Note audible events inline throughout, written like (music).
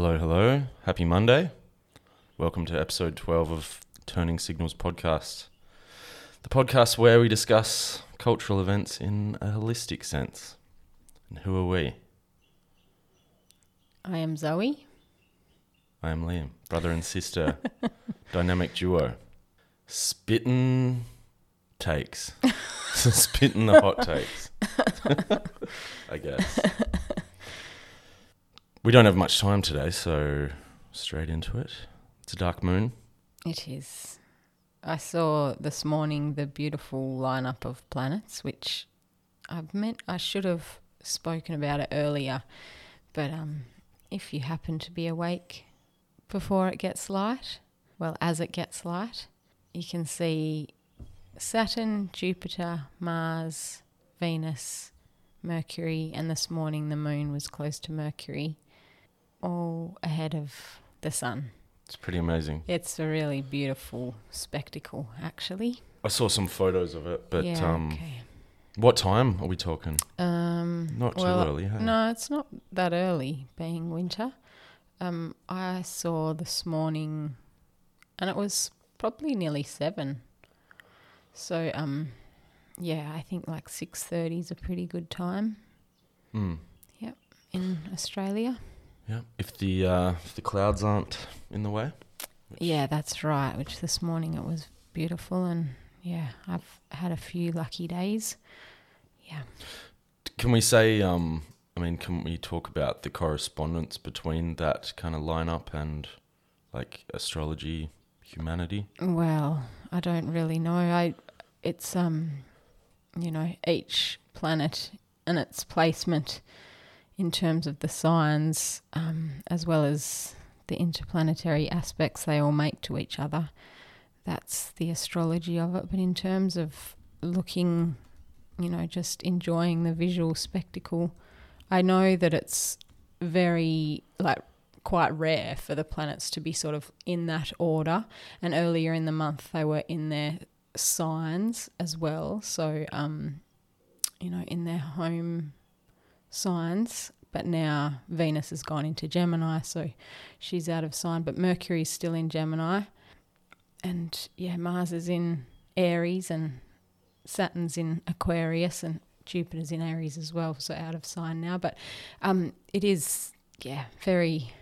Hello, hello. Happy Monday. Welcome to episode 12 of Turning Signals podcast. The podcast where we discuss cultural events in a holistic sense. And who are we? I am Zoë. I am Lliam, brother and sister, (laughs) dynamic duo. Spitting takes. (laughs) (laughs) Spitting the hot takes. I guess. We don't have much time today, so straight into it. It's a dark moon. It is. I saw this morning the beautiful lineup of planets, which I've meant I should have spoken about it earlier, but um, if you happen to be awake before it gets light, well, as it gets light, you can see Saturn, Jupiter, Mars, Venus, Mercury, and this morning the moon was close to Mercury, all ahead of the sun. It's pretty amazing. It's a really beautiful spectacle, actually. I saw some photos of it, but yeah, um, okay. what time are we talking? Um, Not too well, early, hey? No, it's not that early, being winter. Um, I saw this morning, and it was probably nearly seven. So, um, yeah, I think like six thirty is a pretty good time Mm. in Australia. Yeah. If the uh, if the clouds aren't in the way. Yeah, that's right. Which this morning it was beautiful, and yeah, I've had a few lucky days. Yeah. Can we say? Um, I mean, can we talk about the correspondence between that kind of lineup and like astrology, humanity? Well, I don't really know. I it's um you know, each planet and its placement in terms of the signs, um, as well as the interplanetary aspects they all make to each other. That's the astrology of it. But in terms of looking, you know, just enjoying the visual spectacle, I know that it's very like quite rare for the planets to be sort of in that order. And earlier in the month, they were in their signs as well. So, um, you know, in their home signs. But now Venus has gone into Gemini, so she's out of sign. But Mercury's still in Gemini. And yeah, Mars is in Aries and Saturn's in Aquarius and Jupiter's in Aries as well, so out of sign now. But um, it is, yeah, very,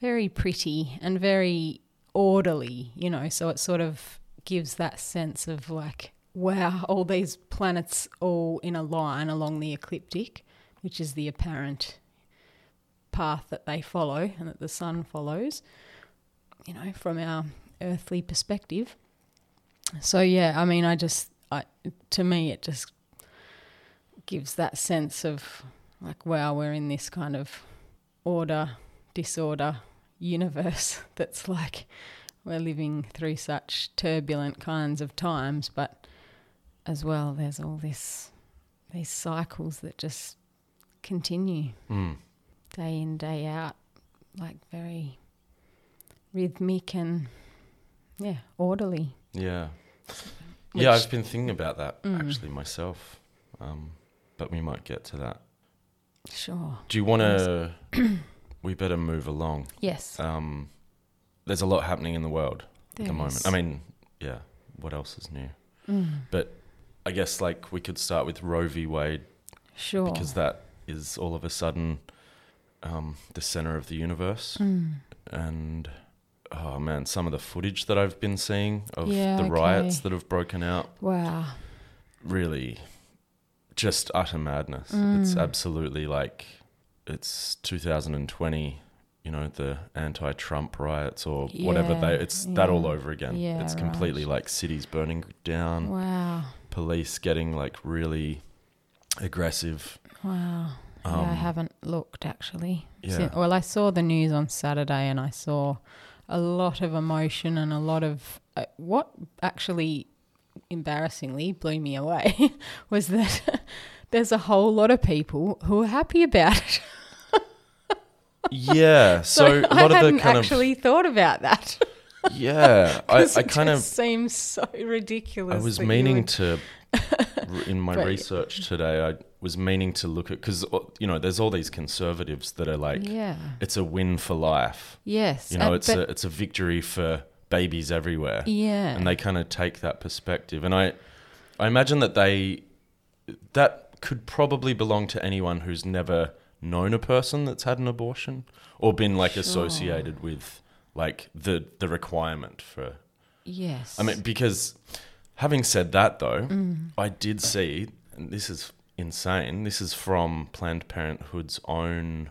very pretty and very orderly, you know. So it sort of gives that sense of like, wow, all these planets all in a line along the ecliptic, which is the apparent path that they follow and that the sun follows, you know, from our earthly perspective. So yeah, I mean, I just, I, to me, it just gives that sense of like, wow, we're in this kind of order, disorder universe (laughs) that's like we're living through such turbulent kinds of times, but as well, there's all this these cycles that just continue Mm. day in day out, like very rhythmic and yeah, orderly. Yeah. Which- yeah, I've been thinking about that Mm. actually myself, um, but we might get to that. Sure. Do you want (clears throat) to? we better move along. Yes. Um, there's a lot happening in the world at there the moment. is. I mean, yeah. What else is new? Mm, I guess like we could start with Roe v. Wade sure. because that is all of a sudden um, the center of the universe, Mm, and oh man, some of the footage that I've been seeing of Yeah, the riots okay. that have broken out wow. really just utter madness. It's Mm. absolutely like it's 2020, you know, the anti-Trump riots or whatever they it's that all over again. yeah, it's completely right. like cities burning down, Wow. police getting like really aggressive. Wow. yeah, I Um, haven't looked actually. yeah. Sin- well, I saw the news on Saturday and I saw a lot of emotion and a lot of uh, what actually embarrassingly blew me away (laughs) was that (laughs) there's a whole lot of people who are happy about it. (laughs) Yeah, so, a I lot of hadn't the kind actually thought about that. Yeah, (laughs) I, I it kind of seems so ridiculous. I was meaning would- to, (laughs) in my But- research today, I was meaning to look at because uh, you know there's all these conservatives that are like, yeah, it's a win for life. yes, You know, and- it's but- a it's a victory for babies everywhere, yeah, and they kind of take that perspective. And I, I imagine that they, that could probably belong to anyone who's never known a person that's had an abortion or been like Sure. associated with like the the requirement for yes. I mean, because having said that, though, Mm. I did see, and this is insane. This is from Planned Parenthood's own,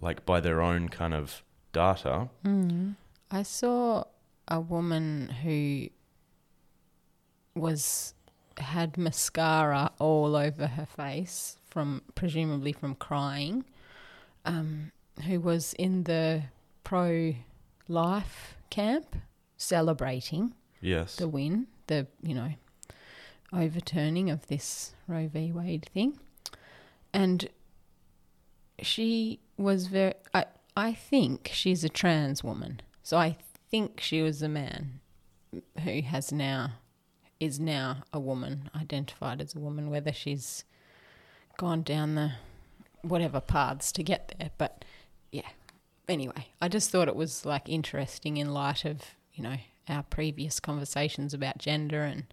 like by their own kind of data. Mm. I saw a woman who was had mascara all over her face from presumably from crying, um, who was in the pro life camp celebrating Yes. the win, the you know overturning of this Roe v. Wade thing, and she was very. I I think she's a trans woman, so I think she was a man who has now is now a woman identified as a woman. Whether she's gone down the whatever paths to get there, but yeah. Anyway, I just thought it was like interesting in light of you know our previous conversations about gender and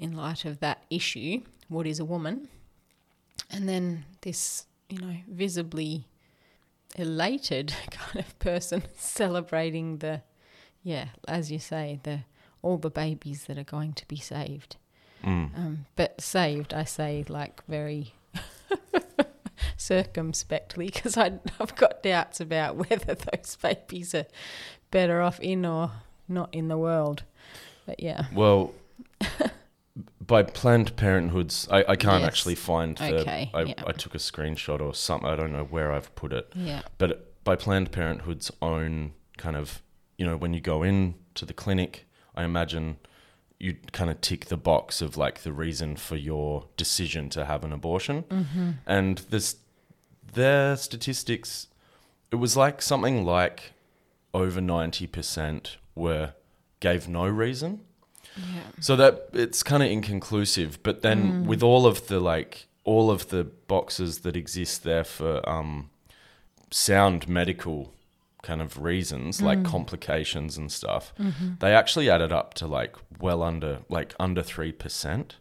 in light of that issue, what is a woman? And then this, you know, visibly elated (laughs) kind of person (laughs) celebrating the, yeah, as you say, the all the babies that are going to be saved. Mm. Um, but saved, I say, like very (laughs) circumspectly, because I've got doubts about (laughs) whether those babies are better off in or not in the world. But yeah, Well, by Planned Parenthood's, I, I can't Yes. actually find the. Okay, I, yeah. I took a screenshot or something. I don't know where I've put it. yeah, But by Planned Parenthood's own kind of, you know, when you go in to the clinic, I imagine you kind of tick the box of like the reason for your decision to have an abortion. mm-hmm. And this, their statistics, it was like something like over 90% were gave no reason. yeah, So that it's kind of inconclusive, but then Mm. with all of the like all of the boxes that exist there for um, sound medical kind of reasons, like Mm. complications and stuff, mm-hmm. they actually added up to like well under like under three percent.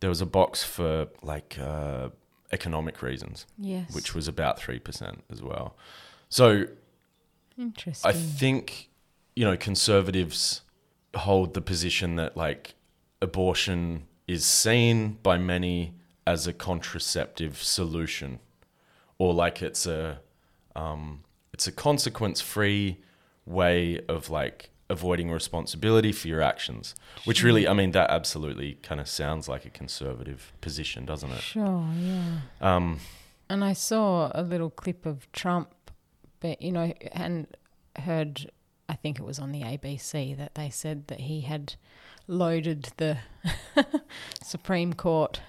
There was a box for like uh, economic reasons, yes, which was about three percent as well. So interesting. I think, you know, conservatives hold the position that like abortion is seen by many as a contraceptive solution, or like it's a um, it's a consequence free way of like avoiding responsibility for your actions. Which really, I mean, that absolutely kind of sounds like a conservative position, doesn't it? Sure, yeah. Um, And I saw a little clip of Trump, but you know, and heard. I think it was on the ABC that they said that he had loaded the (laughs) Supreme Court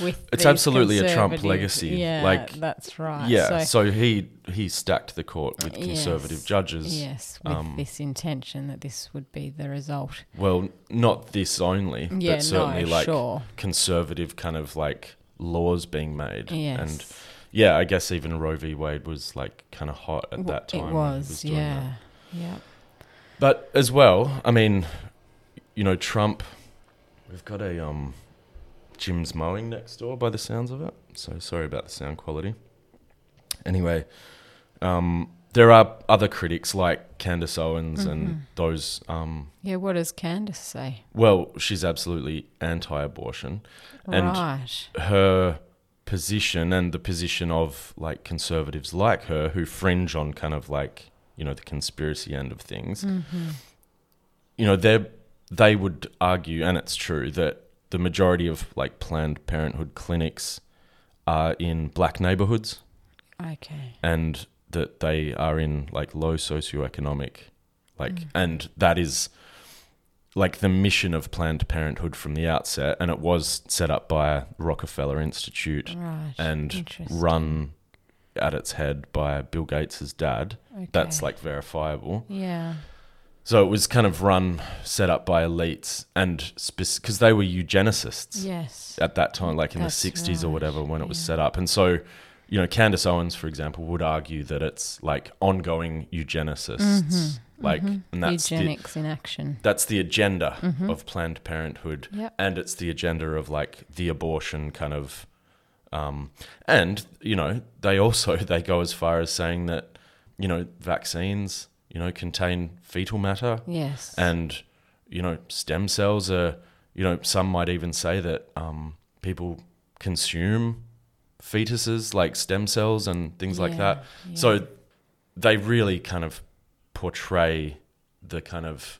with. It's absolutely a Trump legacy, Yeah, like- that's right. yeah, So, so, he he stacked the court with conservative Yes, judges. yes, with um, this intention that this would be the result. Well, not this only, Yeah, but certainly no, like sure. conservative kind of like laws being made. Yes. And yeah, I guess even Roe v. Wade was like kind of hot at that time. It he was, yeah, yeah. But as well, I mean, you know, Trump. We've got a um, Jim's mowing next door by the sounds of it. So sorry about the sound quality. Anyway, um, there are other critics like Candace Owens Mhm. and those. Um, Yeah, what does Candace say? well, she's absolutely anti-abortion. And- her position and the position of like conservatives like her who fringe on kind of like you know the conspiracy end of things Mm-hmm. you know they they would argue and it's true that the majority of like planned parenthood clinics are in black neighborhoods Okay. and that they are in like low socioeconomic like Mm. and that is like the mission of planned parenthood from the outset and it was set up by rockefeller institute Right. and run at its head by bill gates's dad that's like verifiable Yeah. So it was kind of run, set up by elites, and because they were eugenicists Yes. at that time, like in That's the 60s or whatever, when it was yeah. set up. And so, you know, Candace Owens, for example, would argue that it's like ongoing eugenicists, like, and that's the, Mm-hmm. Eugenics in action. that's the agenda of Planned Parenthood, Yep. and it's the agenda of like the abortion kind of, um, and you know, they also (laughs) they go as far as saying that, you know, vaccines, you know, contain fetal matter, Yes. and you know stem cells are you know some might even say that um, people consume fetuses like stem cells and things like that yeah. so they really kind of portray the kind of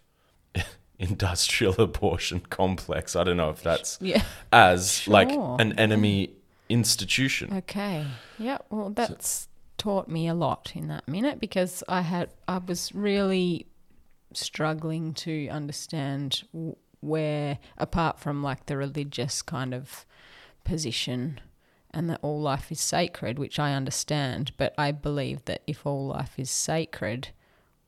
(laughs) industrial (laughs) abortion complex i don't know if that's (laughs) yeah. as like an enemy institution Okay. Yeah. Well, that's taught me a lot in that minute because I had I was really struggling to understand where, apart from like the religious kind of position, and that all life is sacred, which I understand, but I believe that if all life is sacred,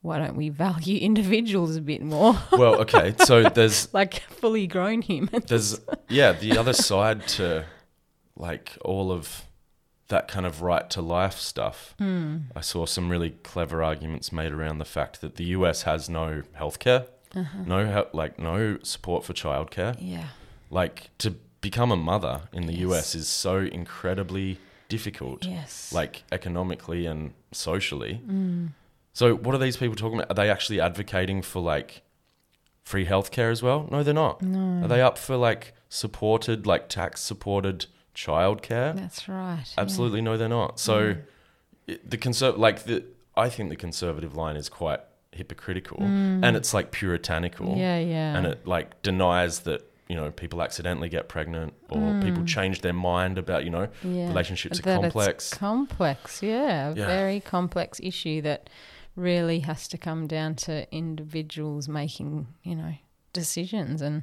why don't we value (laughs) individuals a bit more, well okay so (laughs) there's like fully grown humans? there's yeah the other (laughs) side to like all of that kind of right to life stuff Hmm. i saw some really clever arguments made around the fact that the us has no healthcare Uh-huh. no like no support for childcare Yeah. like to become a mother in the Yes. us is so incredibly difficult Yes. like economically and socially Mm. so what are these people talking about are they actually advocating for like free healthcare as well no they're not no. are they up for like supported, like tax supported childcare? That's right. yeah. Absolutely no, they're not. So it, the conser- like the I think the conservative line is quite hypocritical, and it's like puritanical, Mm. Yeah, yeah. and it like denies that you know people accidentally get pregnant or people change their mind about you know Mm. yeah. relationships are That complex. complex, yeah. Yeah. very complex issue that really has to come down to individuals making, you know, decisions and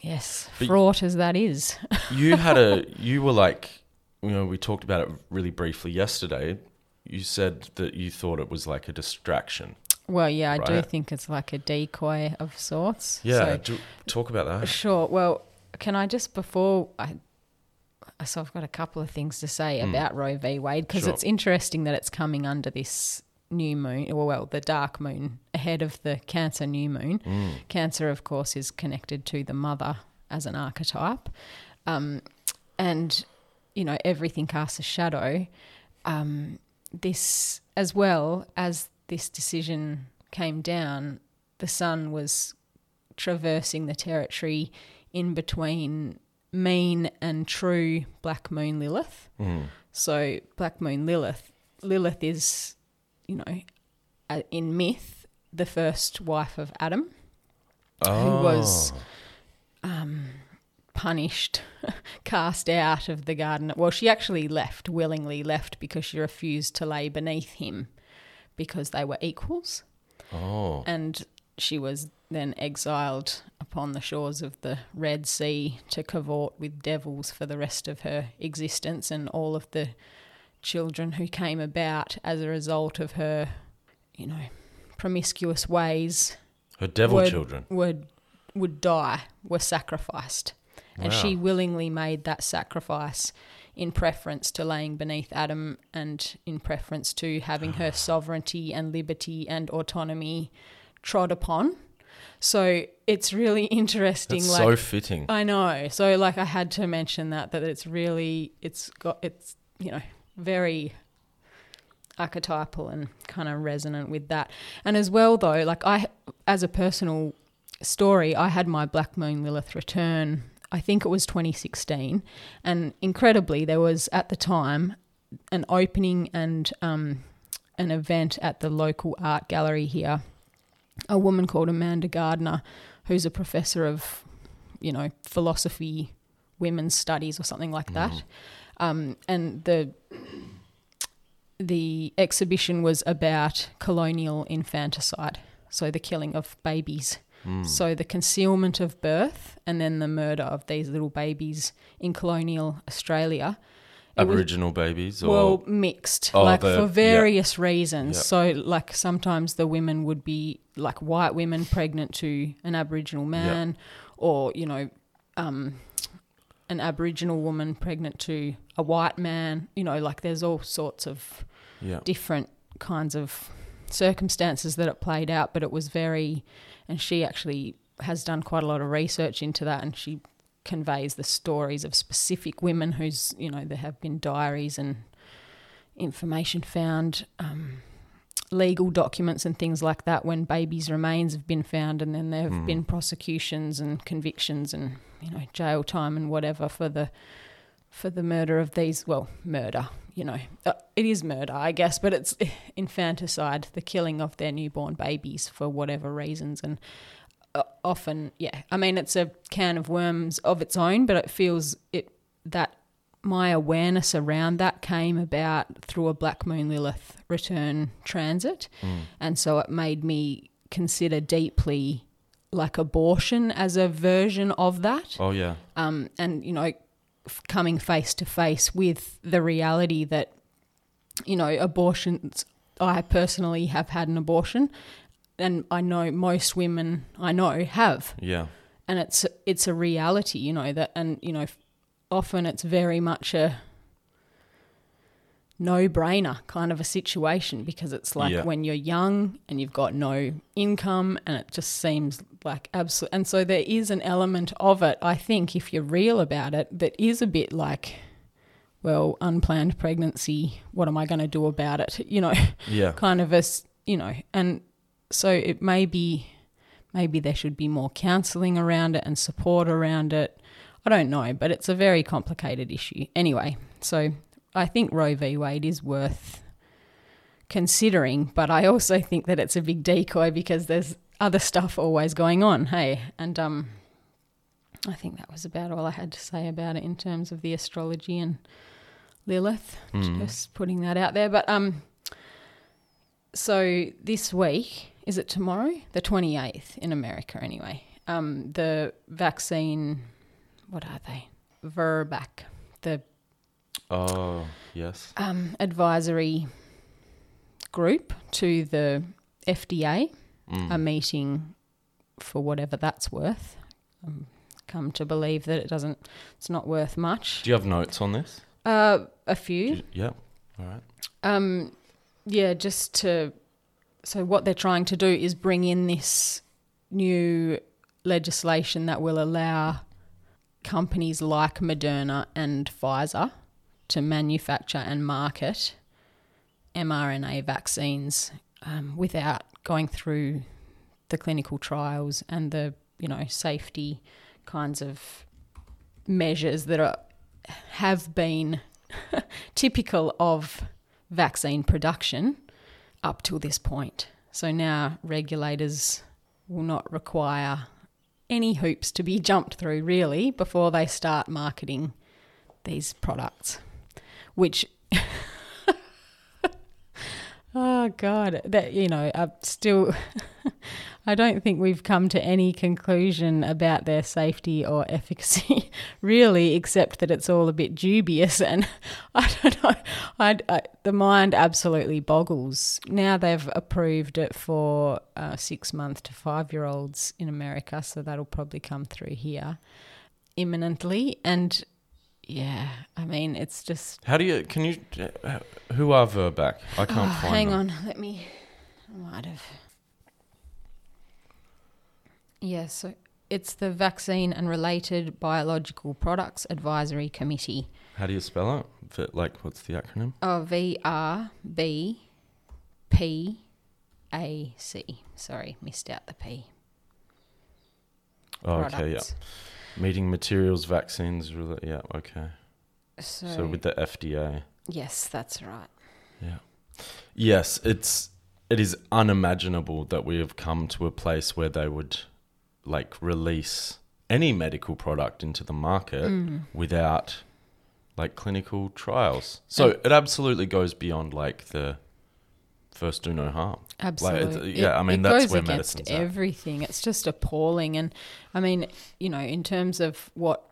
yes, But- fraught as that is. (laughs) you had a (laughs) you were like you know we talked about it really briefly yesterday. You said that you thought it was like a distraction. Well, yeah, I do think it's like a decoy of sorts. Yeah, So, talk about that. Sure. Well, can I just before I so I've got a couple of things to say hmm. about Roe v. Wade because. Sure. it's interesting that it's coming under this new moon, or well, the dark moon ahead of the Cancer new moon. Mm. Cancer, of course, is connected to the mother as an archetype, um, and you know everything casts a shadow. Um, this, as well as this decision came down, the sun was traversing the territory in between mean and true black moon Lilith. Mm. So black moon Lilith, Lilith is, you know, in myth the first wife of Adam, Oh. was- um, punished, (laughs) cast out of the garden. Well, she actually left willingly left because she refused to lay beneath him because they were equals Oh. and she was then exiled upon the shores of the Red Sea to cavort with devils for the rest of her existence, and all of the children who came about as a result of her, you know, promiscuous ways Her devil would, children. would would die, were sacrificed, and she willingly made that sacrifice in preference to laying beneath Adam and in preference to having her (sighs) sovereignty and liberty and autonomy trod upon. So it's really (laughs) interesting. That's like so fitting. I know. So like I had to mention that that it's really it's got it's you know very archetypal and kind of resonant with that. And as well though, like I as a personal story, I had my Black Moon Lilith return. I think it was 2016, and incredibly, there was at the time an opening and um, an event at the local art gallery here. A woman called Amanda Gardner, who's a professor of, you know, philosophy, women's studies, or something like that. Um, and the the exhibition was about colonial infanticide, so the killing of babies. So the concealment of birth and then the murder of these little babies in colonial Australia. it was- Aboriginal babies or well, mixed, Oh, like for various reasons. Yep. So, like sometimes the women would be like white women pregnant to an Aboriginal man, or you know, um, an Aboriginal woman pregnant to a white man. You know, like there's all sorts of yeah. different kinds of circumstances that it played out, but it was very, and she actually has done quite a lot of research into that, and she conveys the stories of specific women whose, you know, there have been diaries and information found, um, legal documents and things like that when babies' remains have been found, and then there have Mm. been prosecutions and convictions and you know jail time and whatever for the for the murder of these. Well, murder, you know, uh, it is murder, I guess, but it's infanticide, the killing of their newborn babies for whatever reasons, and uh, often, yeah, I mean, it's a can of worms of its own, but it feels it that my awareness around that came about through a Black Moon Lilith return transit, Mm. and so it made me consider deeply like abortion as a version of that Oh yeah. um, and you know f- coming face to face with the reality that you know abortions i personally have had an abortion and i know most women i know have Yeah. and it's it's a reality you know that and you know often it's very much a no brainer kind of a situation because it's like Yeah. when you're young and you've got no income and it just seems like absolute and so there is an element of it i think if you're real about it that is a bit like well unplanned pregnancy what am i going to do about it (laughs) you know Yeah. kind of a you know and so it may be maybe there should be more counseling around it and support around it i don't know but it's a very complicated issue anyway so i think roe v wade is worth considering but i also think that it's a big decoy because there's other stuff always going on hey and um i think that was about all i had to say about it in terms of the astrology and lilith Mm. just putting that out there. But um, so this week is it tomorrow, the twenty eighth in America, anyway. Um, the vaccine, what are they? VRBPAC, the Oh yes. um, advisory group to the FDA Mm. a meeting for whatever that's worth. Um, come to believe that it doesn't, it's not worth much. Do you have notes on this? Uh, a few. you- yeah. All right. Um, yeah, just to. So, what they're trying to do is bring in this new legislation that will allow companies like Moderna and Pfizer to manufacture and market mRNA vaccines um, without going through the clinical trials and the you know safety kinds of measures that are have been (laughs) typical of vaccine production up till this point. So now regulators will not require any hoops to be jumped through really before they start marketing these products, which (laughs) Oh God, that you know, I still, (laughs) I don't think we've come to any conclusion about their safety or efficacy, (laughs) really, except that it's all a bit dubious. And I don't know, I, the mind absolutely boggles. Now they've approved it for uh, six month to five year olds in America, so that'll probably come through here imminently. And yeah, I mean, it's just How do you? Can you? Who are VRBPAC? I can't Oh, find hang them. on, let me. I might have. Yeah, so it's the Vaccine and Related Biological Products Advisory Committee. How do you spell it? Like, what's the acronym? Oh, V R B P A C. Sorry, missed out the P. Oh, okay, yeah. Meeting materials, vaccines. rela- Yeah, okay. So, So with the FDA. yes, that's right. Yeah. Yes, it's it is unimaginable that we have come to a place where they would like release any medical product into the market Mm. without like clinical trials. So And- it absolutely goes beyond like the first do no harm. Absolutely. yeah, I mean, it that's where medicine's at. everything. It's just appalling. And I mean, you know, in terms of what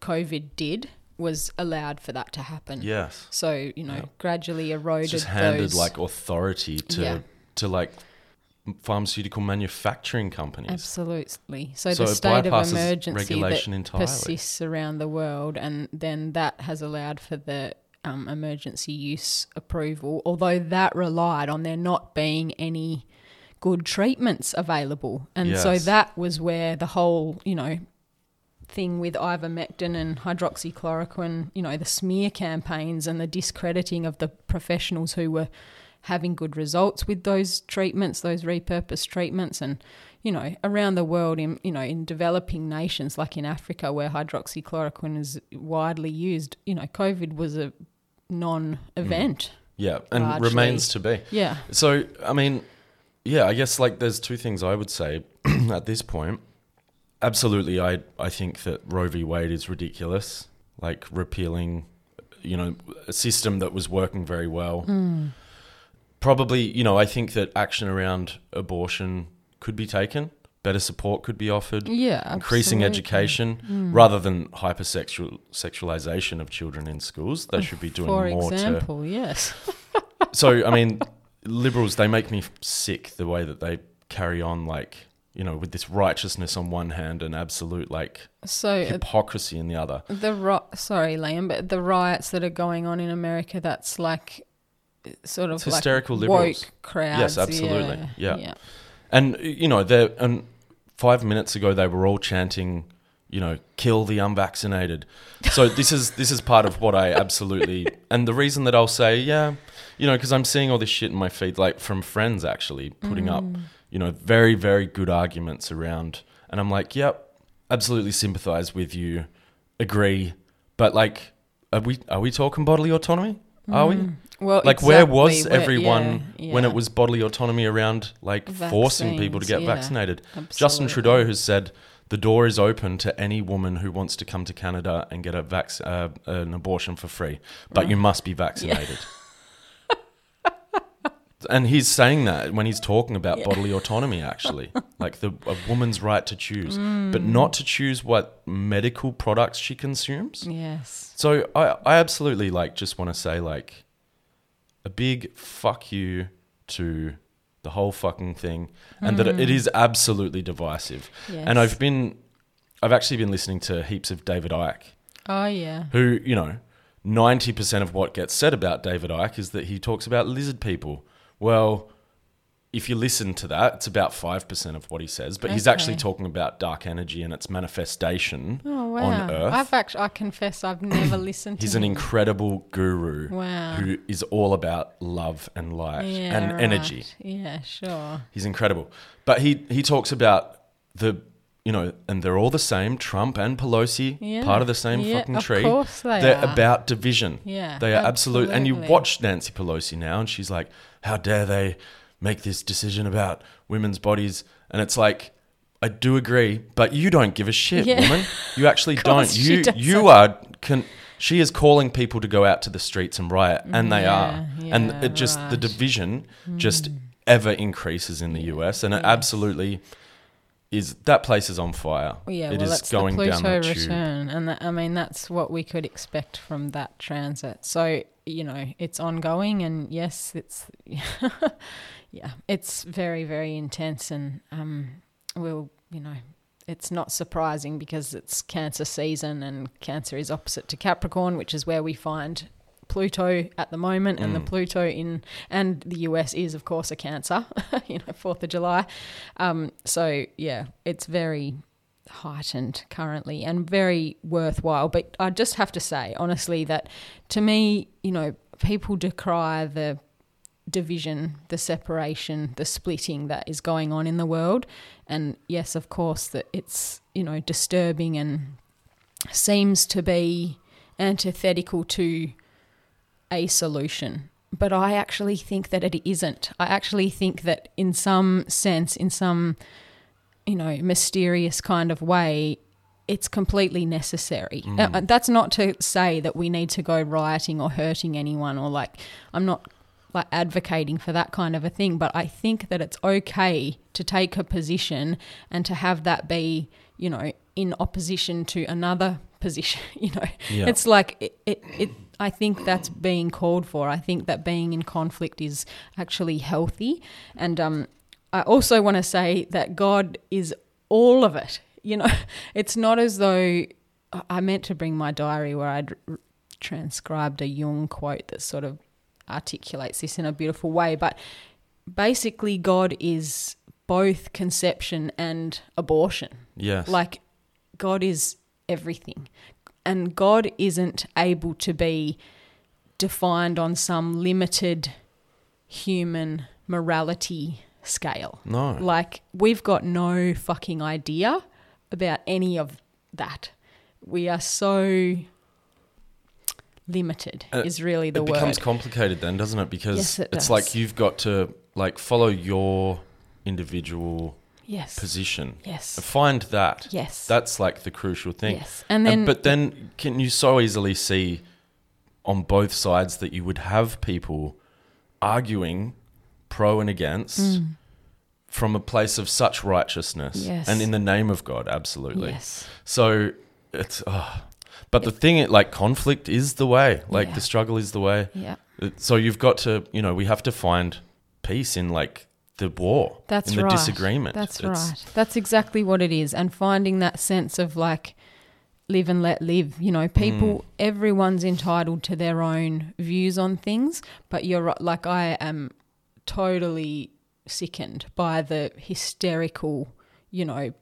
COVID did was allowed for that to happen. Yes. So you know, Yeah. gradually eroded. It's just handed those, like authority to Yeah. to like pharmaceutical manufacturing companies. Absolutely. So, So the state of emergency that entirely. persists around the world, and then that has allowed for the um, emergency use approval. Although that relied on there not being any good treatments available, and so that was where the whole, you know. Thing with ivermectin and hydroxychloroquine, you know, the smear campaigns and the discrediting of the professionals who were having good results with those treatments, those repurposed treatments, and you know, around the world in you know in developing nations like in Africa where hydroxychloroquine is widely used, you know, COVID was a non-event. Mm. Yeah, and Largely. remains to be. Yeah, So, I mean, yeah, I guess like there's two things I would say (clears throat) at this point. Absolutely, I I think that Roe v. Wade is ridiculous. Like repealing, you know, a system that was working very well. Mm. Probably, you know, I think that action around abortion could be taken. Better support could be offered. yeah, Increasing absolutely. education rather than hypersexual sexualization of children in schools. They should be doing For more to example, yes, (laughs) so I mean, liberals they make me sick the way that they carry on, like you know, with this righteousness on one hand and absolute like so uh, hypocrisy in the other. the ri- sorry, Lliam, but the riots that are going on in America, that's like sort of It's like hysterical woke liberals. crowds. Yes, absolutely. Yeah, Yeah. And you know, they and five minutes ago they were all chanting, you know, kill the unvaccinated. So this is this is part of what I absolutely and the reason that I'll say, yeah, you know, because I'm seeing all this shit in my feed, like from friends actually putting up, mm. you know, very very good arguments around, and I'm like, yep, absolutely sympathise with you, agree, but like, are we are we talking bodily autonomy? Are we? Mm. Well, like where was where- everyone yeah, when it was bodily autonomy around like forcing people to get yeah. vaccinated? Justin trudeau has said the door is open to any woman who wants to come to canada and get a vac- uh, an abortion for free but you must be vaccinated. (laughs) And he's saying that when he's talking about bodily autonomy actually. (laughs) Like the a woman's right to choose but Mm. not to choose what medical products she consumes? Yes. so I, I absolutely like just want to say like a big fuck you to the whole fucking thing and that it mm. is absolutely divisive. Yes. And I've been I've actually been listening to heaps of David Icke, Oh yeah. who, you know, 90% of what gets said about David Icke is that he talks about lizard people. Well, if you listen to that, it's about 5% of what he says, but he's actually talking about dark energy and its manifestation Oh wow. on Earth. I've actually, I confess, I've never (coughs) listened. To that. He's an him. incredible guru Wow. who is all about love and light yeah, and right. energy. Yeah, sure. He's incredible. But he he talks about the you know, and they're all the same, Trump and Pelosi, Yeah. part of the same Yeah, fucking of tree. course they They're are. about division. Yeah, They are absolute and you watch Nancy Pelosi now and she's like, How dare they make this decision about women's bodies? And it's like I do agree, but you don't give a shit, Yeah. woman. You actually (laughs) don't. she You you are can she is calling people to go out to the streets and riot, and they Yeah, are. and it just the right. Hmm. division just ever increases in the US, and it absolutely is. That place is on fire. Yeah, It well, is going the down Pluto the tube. return, and that, I mean that's what we could expect from that transit. So you know, it's ongoing, and yes, it's (laughs) yeah, it's very very intense, and um, we'll you know. It's not surprising because it's Cancer season and Cancer is opposite to Capricorn, which is where we find Pluto at the moment, and the Pluto in and the US is of course a Cancer, (laughs) you know, Fourth of July. Um, so yeah, it's very heightened currently and very worthwhile. But I just have to say honestly that to me, you know, people decry the division, the separation, the splitting that is going on in the world. And yes, of course, that it's, you know, disturbing and seems to be antithetical to a solution. But I actually think that it isn't. I actually think that in some sense, in some, you know, mysterious kind of way, it's completely necessary. Uh, that's not to say that we need to go rioting or hurting anyone or like, I'm not like advocating for that kind of a thing, but I think that it's okay to take a position and to have that be, you know, in opposition to another position. (laughs) You know, Yeah. it's like it, it, it. I think that's being called for. I think that being in conflict is actually healthy, and um, I also want to say that God is all of it. You know, (laughs) it's not as though I meant to bring my diary where I'd transcribed a Jung quote that sort of articulates this in a beautiful way, but basically, God is both conception and abortion. yes. Like, God is everything. And God isn't able to be defined on some limited human morality scale. no. Like, we've got no fucking idea about any of that. We are so limited, Uh, is really the it word. becomes complicated then, doesn't it? Because Yes, it it's does. like you've got to like follow your individual yes. position. Yes. Find that. Yes. That's like the crucial thing. Yes. And then, but then can you so easily see on both sides that you would have people arguing pro and against Mm. from a place of such righteousness Yes. and in the name of God, absolutely. yes. So it's oh. But the thing like conflict is the way. Like Yeah. the struggle is the way. Yeah. So you've got to, you know, we have to find peace in like the war, That's in the disagreement. That's It's- right. That's exactly what it is. And finding that sense of like live and let live. You know, people, Mm. everyone's entitled to their own views on things, but you're right. Like, I am totally sickened by the hysterical, you know,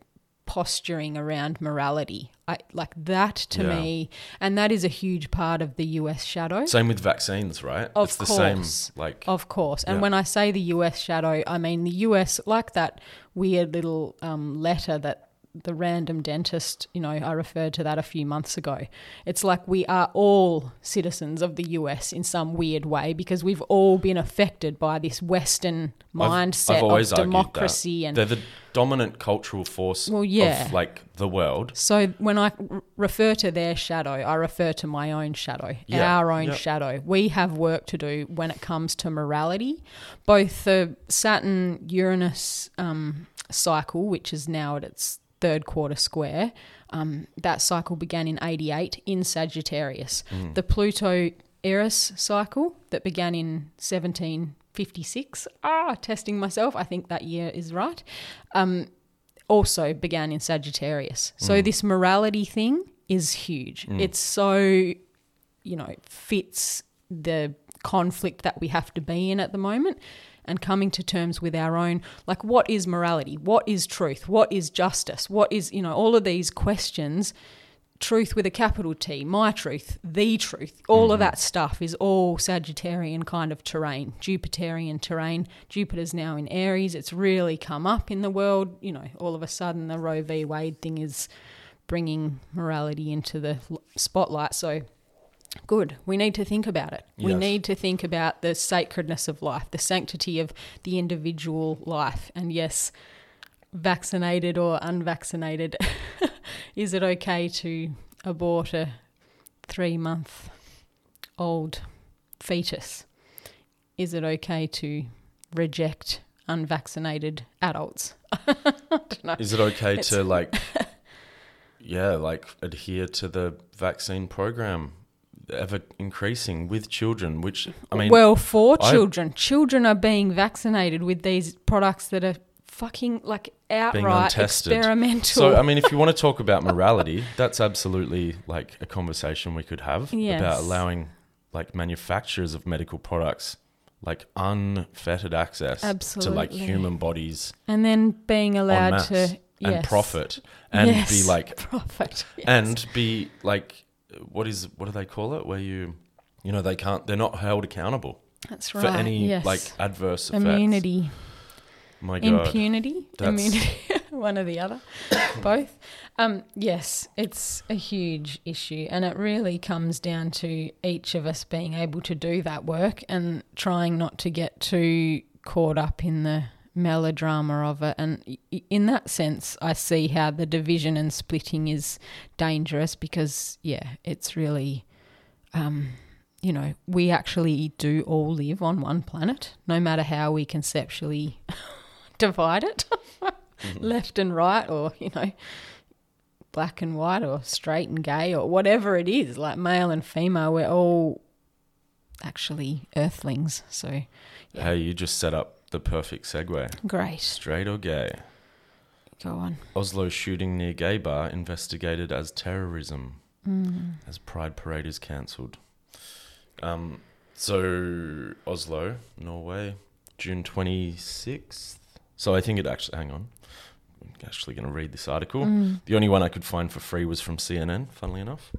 posturing around morality. I like that to Yeah. me, and that is a huge part of the US shadow. Same with vaccines, right? Of it's the course. same like Of course. And Yeah. when I say the US shadow, I mean the US, like that weird little um, letter that the random dentist, you know, I referred to that a few months ago. It's like we are all citizens of the US in some weird way because we've all been affected by this Western I've- mindset I've always of argued that. democracy and They're the dominant cultural force Well, yeah. of like the world. So when I refer to their shadow, I refer to my own shadow, Yeah, our own shadow. We have work to do when it comes to morality. Both the Saturn Uranus um, cycle, which is now at its third quarter square, um, that cycle began in 88 in Sagittarius. Mm. The Pluto Eris cycle that began in 1756. Ah, testing myself. I think that year is right. Um, also began in Sagittarius. So this morality thing is huge. It's so, you know, fits the conflict that we have to be in at the moment and coming to terms with our own like what is morality? What is truth? What is justice? What is, you know, all of these questions truth with a capital T, my truth, the truth, all of mm-hmm. that stuff is all Sagittarian kind of terrain, Jupiterian terrain. Jupiter's now in Aries. It's really come up in the world. You know, all of a sudden the Roe v. Wade thing is bringing morality into the spotlight. So good. We need to think about it. We need to think about the sacredness of life, the sanctity of the individual life. And yes, vaccinated or unvaccinated, (laughs) is it okay to abort a three month old fetus? Is it okay to reject unvaccinated adults? (laughs) I don't know. Is it okay It's- to like (laughs) yeah, like adhere to the vaccine program ever increasing with children, which I mean well, for I- children, children are being vaccinated with these products that are fucking like outright untested. experimental. So I mean, if you want to talk about morality, that's absolutely like a conversation we could have Yes. about allowing like manufacturers of medical products like unfettered access to like human bodies and then being allowed to and yes. profit and Yes, be like (laughs) profit yes. and be like what is what do they call it where you you know they can't they're not held accountable that's right. for any yes. like adverse effects. immunity, My God. impunity, That's- immunity, (laughs) one or the other, (coughs) both. Um, yes, it's a huge issue, and it really comes down to each of us being able to do that work and trying not to get too caught up in the melodrama of it. And in that sense, I see how the division and splitting is dangerous because, yeah, it's really. Um, you know, we actually do all live on one planet, no matter how we conceptually (laughs) divide it, (laughs) left and right, or, you know, black and white or straight and gay or whatever it is, like male and female, we're all actually earthlings. So Yeah. Hey, you just set up the perfect segue. great. Straight or gay? Go on. Oslo shooting near gay bar investigated as terrorism Mm. as Pride Parade is cancelled. Um, so Oslo, Norway, June twenty sixth. So I think it actually. Hang on, I'm actually going to read this article. Mm. The only one I could find for free was from CNN. Funnily enough.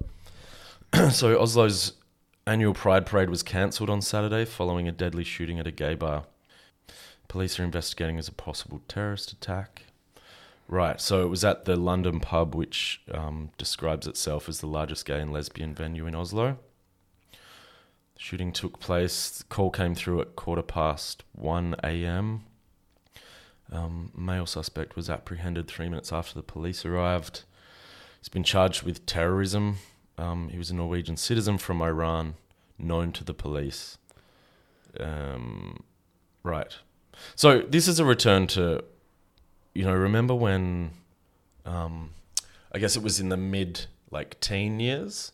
(clears throat) so Oslo's annual Pride Parade was cancelled on Saturday following a deadly shooting at a gay bar. Police are investigating as a possible terrorist attack. Right, so it was at the London pub, which um, describes itself as the largest gay and lesbian venue in Oslo. The shooting took place. The call came through at quarter past 1 a.m. Um, male suspect was apprehended three minutes after the police arrived. He's been charged with terrorism. Um, he was a Norwegian citizen from Iran, known to the police. Um, right. So this is a return to, you know, remember when, um, I guess it was in the mid like teen years,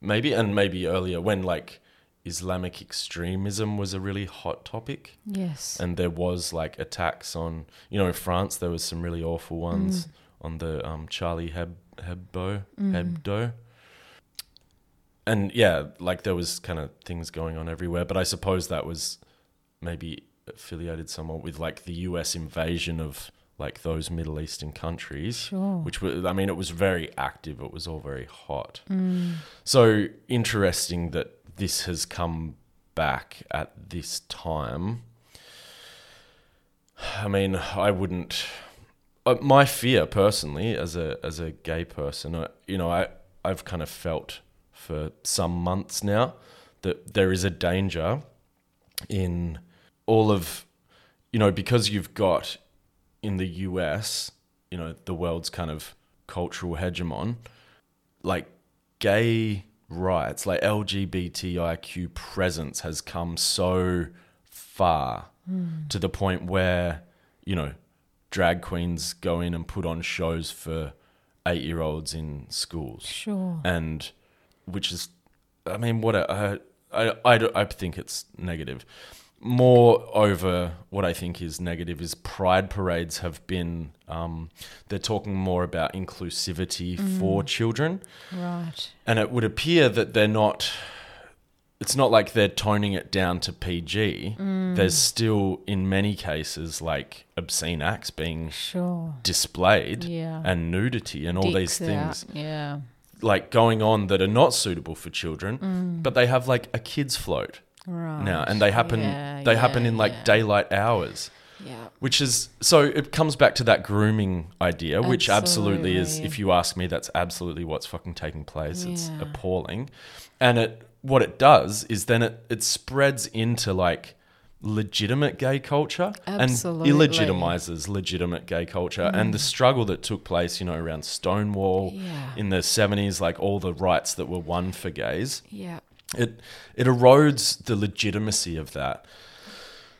maybe, and maybe earlier when like Islamic extremism was a really hot topic? Yes. and there was like attacks on you know in France there was some really awful ones on the um, Charlie Heb- Hebdo Hebdo. And yeah like there was kind of things going on everywhere but I suppose that was maybe affiliated somewhat with like the US invasion of like those Middle Eastern countries Sure. which was I mean it was very active it was all very hot Mm. so interesting that this has come back at this time. I mean, I wouldn't. Uh, my fear, personally, as a as a gay person, uh, you know, I I've kind of felt for some months now that there is a danger in all of, you know, because you've got in the US, you know, the world's kind of cultural hegemon, like gay rights, like LGBTIQ presence has come so far hmm. to the point where, you know, drag queens go in and put on shows for eight year olds in schools. Sure. And which is, I mean, what a, I, I, I, I think it's negative. Moreover, what I think is negative is pride parades have been, um, they're talking more about inclusivity mm. for children Right. and it would appear that they're not it's not like they're toning it down to PG. Mm. There's still in many cases like obscene acts being Sure. displayed Yeah. and nudity and all these things out. Yeah. like going on that are not suitable for children, mm. but they have like a kids float Right. now and they happen Yeah, they happen in like yeah. daylight hours. Yeah. Which is so it comes back to that grooming idea, which absolutely, is, if you ask me, that's absolutely what's fucking taking place. It's appalling. And it what it does is then it, it spreads into like legitimate gay culture Absolutely. and illegitimizes legitimate gay culture. And the mm. struggle that took place, you know, around Stonewall Yeah. in the seventies, like all the rights that were won for gays Yeah. It it erodes the legitimacy of that,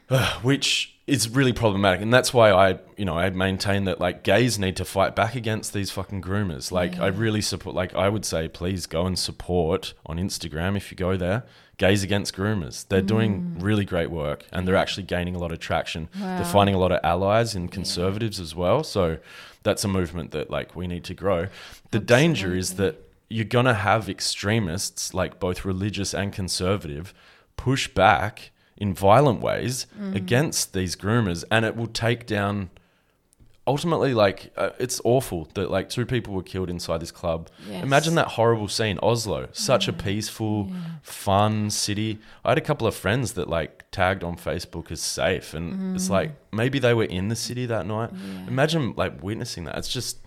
(sighs) which is really problematic, and that's why I you know I maintain that like gays need to fight back against these fucking groomers. Like I really support. Like I would say, please go and support on Instagram if you go there. Gays Against Groomers. They're doing mm. really great work and they're actually gaining a lot of traction. Wow. They're finding a lot of allies in conservatives as well. So that's a movement that like we need to grow. The danger is that you're going to have extremists, like both religious and conservative, push back in violent ways Mm. against these groomers, and it will take down. Ultimately, like uh, it's awful that like two people were killed inside this club. Yes. Imagine that horrible scene. Oslo, such a peaceful, Yeah. fun city. I had a couple of friends that like tagged on Facebook as safe, and it's like maybe they were in the city that night. Mm. Yeah. Imagine like witnessing that. It's just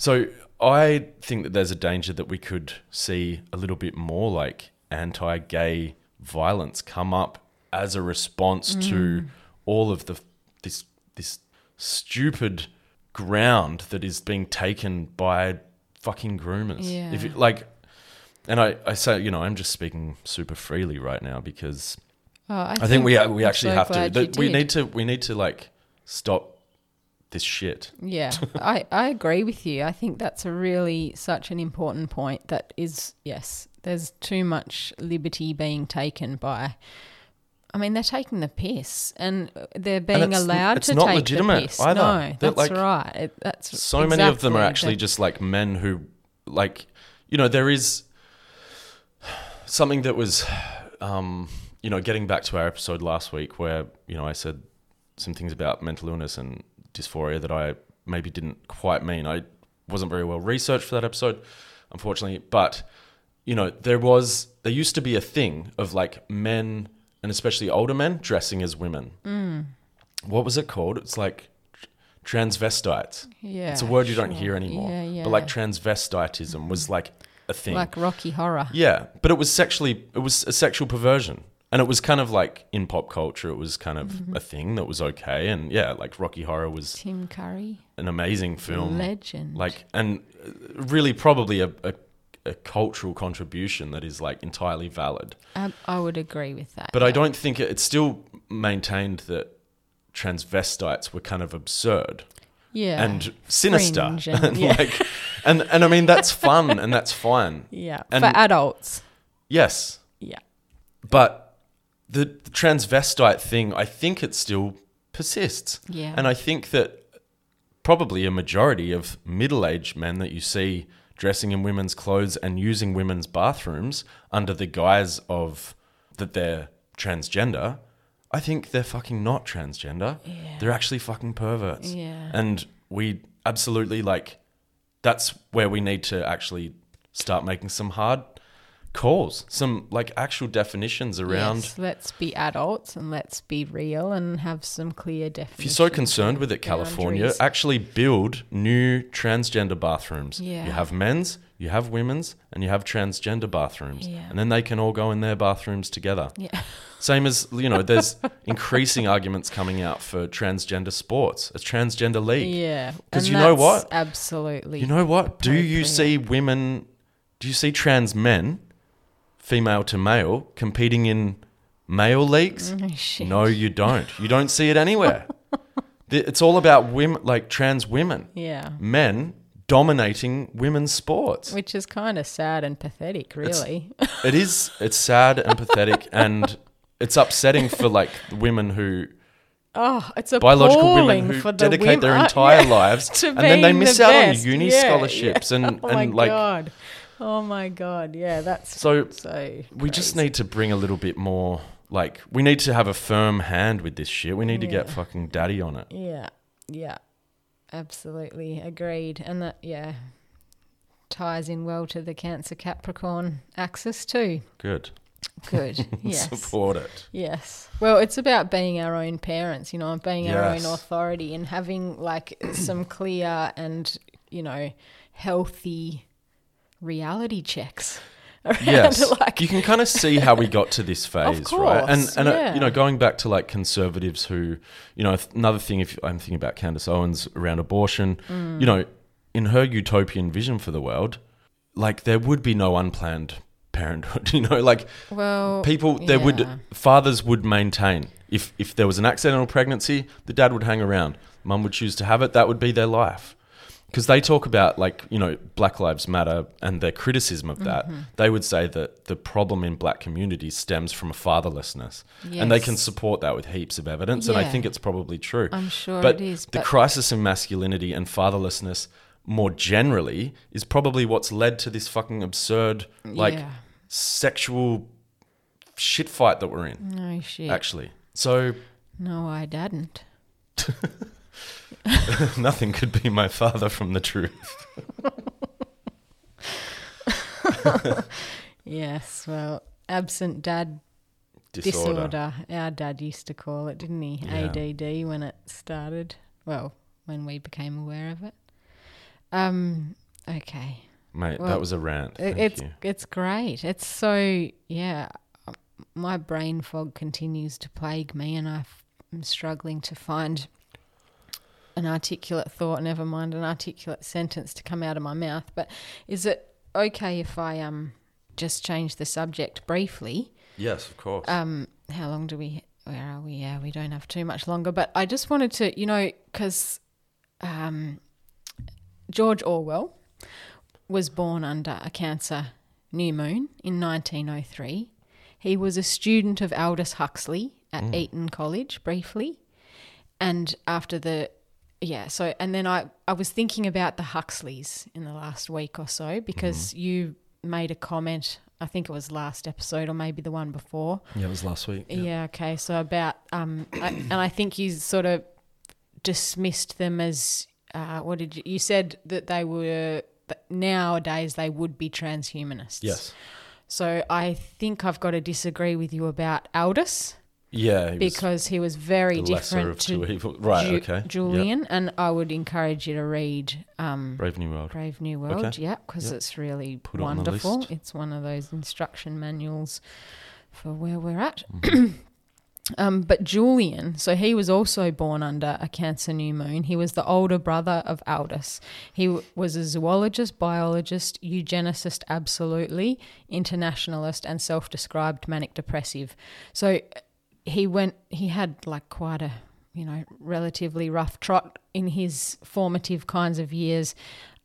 so I think that there's a danger that we could see a little bit more like anti-gay violence come up as a response Mm. to all of the this this stupid ground that is being taken by fucking groomers. If you, Yeah. like and I, I say, you know, I'm just speaking super freely right now because Oh, I, I think we we actually so have to. glad That you we did. need to we need to like stop this shit. Yeah, (laughs) I, I agree with you. I think that's a really such an important point that is, yes, there's too much liberty being taken by. I mean, they're taking the piss and they're being it's- allowed it's to not take legitimate the piss. either. No, They're that's like- right. It, that's So many of them are actually the- just like men who, like, you know, there is something that was, um, you know, getting back to our episode last week where, you know, I said some things about mental illness and dysphoria that I maybe didn't quite mean. I wasn't very well researched for that episode, unfortunately. But, you know, there was, there used to be a thing of like men and especially older men dressing as women. Mm. What was it called? It's like transvestites. Yeah, It's a word you don't hear anymore. Yeah, yeah. But like transvestitism was like a thing. like Rocky Horror. yeah, but it was sexually it was a sexual perversion. And it was kind of like in pop culture it was kind of Mm-hmm. a thing that was okay and yeah, like Rocky Horror was Tim Curry, an amazing film. legend. Like and uh, really probably a, a a cultural contribution that is like entirely valid. I, I would agree with that. But I don't think it, it's still maintained that transvestites were kind of absurd. Yeah, and sinister Fringe and, (laughs) yeah. like and and I mean that's fun and that's fine. (laughs) yeah, and- for adults. Yes. Yeah, But the, the transvestite thing, I think it still persists. yeah, And I think that probably a majority of middle-aged men that you see dressing in women's clothes and using women's bathrooms under the guise of that they're transgender, I think they're fucking not transgender. Yeah. They're actually fucking perverts. yeah. And we absolutely like that's where we need to actually start making some hard calls, some like actual definitions around. Yes, let's be adults and let's be real and have some clear definitions. If you're so concerned with it, California, boundaries. actually build new transgender bathrooms. Yeah. You have men's, you have women's, and you have transgender bathrooms. Yeah. And then they can all go in their bathrooms together. Yeah, (laughs) Same as, you know, there's increasing arguments coming out for transgender sports, a transgender league. yeah because you know what? Absolutely. You know what? Do you see women, do you see trans men, female to male, competing in male leagues? Oh. No, you don't. You don't see it anywhere. (laughs) It's all about women, like trans women, Yeah. men dominating women's sports. Which is kind of sad and pathetic, really. (laughs) It is. It's sad and pathetic, and it's upsetting for like women who oh, it's biological appalling women who for the dedicate women, their uh, entire (laughs) yeah, lives, to and then they miss the out best. on uni Yeah, scholarships yeah. and oh and my like god. Oh my god. Yeah, that's so. so. We just need to bring a little bit more. Like we need to have a firm hand with this shit. We need to get fucking daddy on it. Yeah, yeah, absolutely agreed. And that, yeah, ties in well to the Cancer Capricorn axis too. Good. Good. (laughs) yes. Support it. Yes. Well, it's about being our own parents, you know, and being our own authority and having like some clear and, you know, healthy reality checks. (laughs) Yes, (laughs) like, you can kind of see how we got to this (laughs) phase, right? And course, and uh, you know, going back to like conservatives who, you know, another thing. If I'm thinking about Candace Owens around abortion, Mm. you know, in her utopian vision for the world, like there would be no unplanned parenthood. You know, like well, people, there yeah. would fathers would maintain if if there was an accidental pregnancy, the dad would hang around. Mum would choose to have it. That would be their life. Because they talk about like you know Black Lives Matter and their criticism of that, Mm-hmm. they would say that the problem in black communities stems from a fatherlessness, and they can support that with heaps of evidence, and I think it's probably true. I'm sure but it is. the crisis in masculinity and fatherlessness, more generally, is probably what's led to this fucking absurd like yeah. sexual shit fight that we're in. no shit. Actually, so no, I didn't. (laughs) (laughs) nothing could be my father from the truth. (laughs) Yes. Well, absent dad Disorder. disorder. Our dad used to call it, didn't he? Yeah. ADD when it started. Well, when we became aware of it. Um. Okay. Mate, Well, that was a rant. Thank it's you. it's great. It's so yeah. My brain fog continues to plague me, and I am struggling to find an articulate thought. Never mind an articulate sentence to come out of my mouth. But is it okay if I um just change the subject briefly? Yes, of course. Um, how long do we? Where are we? Yeah, we don't have too much longer. But I just wanted to, you know, because um, George Orwell was born under a Cancer new moon in 1903. He was a student of Aldous Huxley at Eton College briefly. And after the yeah, so and then I I was thinking about the Huxleys in the last week or so because you made a comment, I think it was last episode or maybe the one before. Yeah, it was last week. Yeah, okay. So about um I, and I think you sort of dismissed them as uh what did you you said that they were that nowadays they would be transhumanists. Yes. So I think I've got to disagree with you about Aldous Yeah. he was because he was very different to evil. Right. Ju- okay. Yep. Julian, and I would encourage you to read um, Brave New World. Brave New World. Okay. Yeah, because Yep. it's really Put it wonderful. list. It's one of those instruction manuals for where we're at. Mm-hmm. (clears throat) um, but Julian, so he was also born under a Cancer new moon. He was the older brother of Aldous. He w- was a zoologist, biologist, eugenicist, absolutely, internationalist, and self-described manic depressive. So he went. He had like quite a you know relatively rough trot in his formative kinds of years.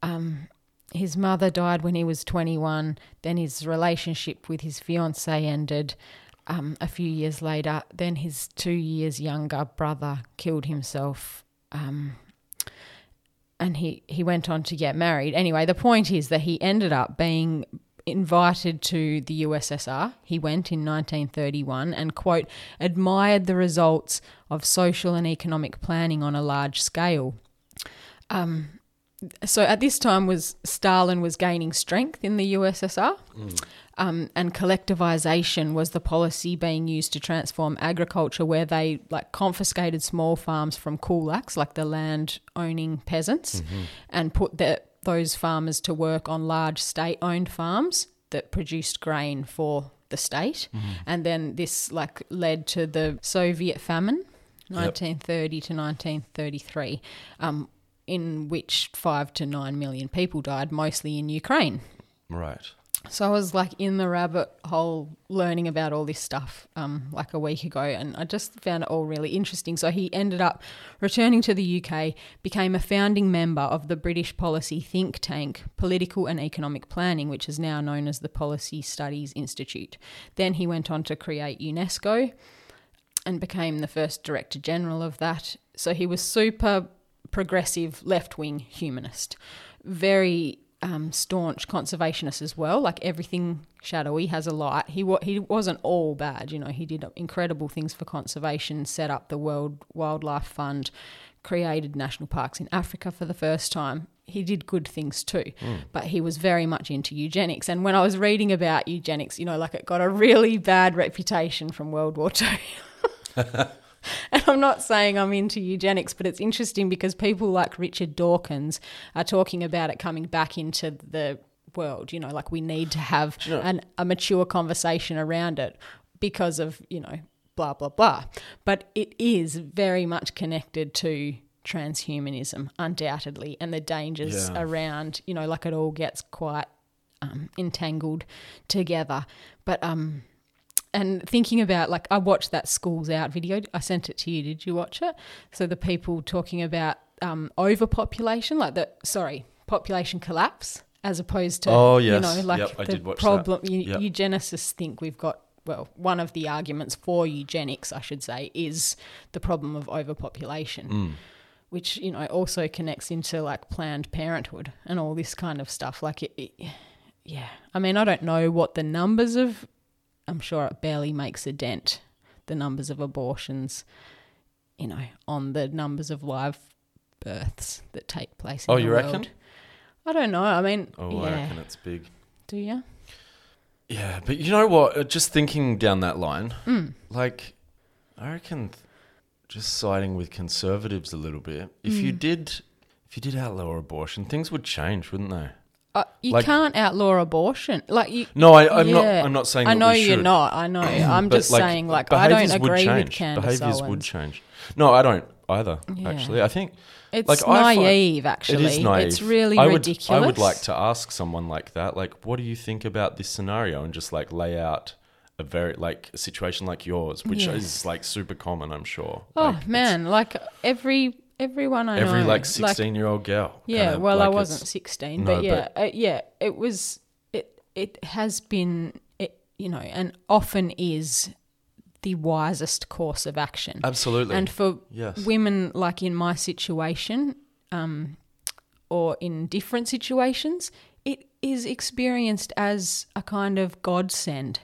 Um, his mother died when he was 21. Then his relationship with his fiancee ended um, a few years later. Then his two years younger brother killed himself. Um, and he, he went on to get married. Anyway, the point is that he ended up being invited to the USSR. He went in 1931 and, quote, admired the results of social and economic planning on a large scale. Um, so at this time was Stalin was gaining strength in the USSR, um, and collectivization was the policy being used to transform agriculture, where they like confiscated small farms from kulaks, like the land owning peasants, and put the, those farmers to work on large state owned farms that produced grain for the state, and then this like led to the Soviet famine. 1930 to 1933, um, in which five to nine million people died, mostly in Ukraine. Right. So I was like in the rabbit hole learning about all this stuff um, like a week ago, and I just found it all really interesting. So he ended up returning to the UK, became a founding member of the British policy think tank Political and Economic Planning, which is now known as the Policy Studies Institute. Then he went on to create UNESCO and became the first director general of that. So he was super progressive, left wing humanist, very um, staunch conservationist as well. Like everything shadowy has a light. He wa- he wasn't all bad, you know. He did incredible things for conservation, set up the World Wildlife Fund, created national parks in Africa for the first time. He did good things too, but he was very much into eugenics. And when I was reading about eugenics, you know, like it got a really bad reputation from World War Two. (laughs) (laughs) (laughs) And I'm not saying I'm into eugenics, but it's interesting because people like Richard Dawkins are talking about it coming back into the world. You know, like we need to have know- an, a mature conversation around it because of, you know, blah, blah, blah. But it is very much connected to transhumanism, undoubtedly, and the dangers Yeah. around, you know, like it all gets quite um, entangled together. But, um, and thinking about like I watched that schools out video. I sent it to you. Did you watch it? So the people talking about um, overpopulation, like the sorry, population collapse, as opposed to Oh, you know like Yep, the that. problem. Eu- Yep. Eugenicists think we've got well, one of the arguments for eugenics, I should say, is the problem of overpopulation. Mm. Which you know also connects into like Planned Parenthood and all this kind of stuff. Like, it, it, yeah, I mean, I don't know what the numbers of I'm sure it barely makes a dent, the numbers of abortions, you know, on the numbers of live births that take place in Oh, you world. reckon? I don't know. I mean, Oh, I reckon it's big. Do you? Yeah, but you know what? Uh, Just thinking down that line, Mm. like, I reckon th- just siding with conservatives a little bit. If you Mm. did, if you did outlaw abortion, things would change, wouldn't they? Uh, you Like- can't outlaw abortion. Like you. No, I, I'm yeah. not. I'm not saying. I know you're not. I know. (clears throat) I'm just saying, like, I don't agree with. Candace Behaviors would change. No, I don't either. Yeah. Actually, I think It's Like, I find- naive, actually. it is naive. It's really I would, ridiculous. I would like to ask someone like that, like, what do you think about this scenario, and just like lay out a very like a situation like yours, which Yeah. is like super common, I'm sure. Oh Like, man, like every everyone I know. Every know, like sixteen-year-old girl. yeah, kinda, well, I wasn't 16, No, but yeah, uh, yeah, it was. It it has been, it, you know, and often is the wisest course of action. Absolutely. And for yes. women like in my situation, um, or in different situations, it is experienced as a kind of godsend.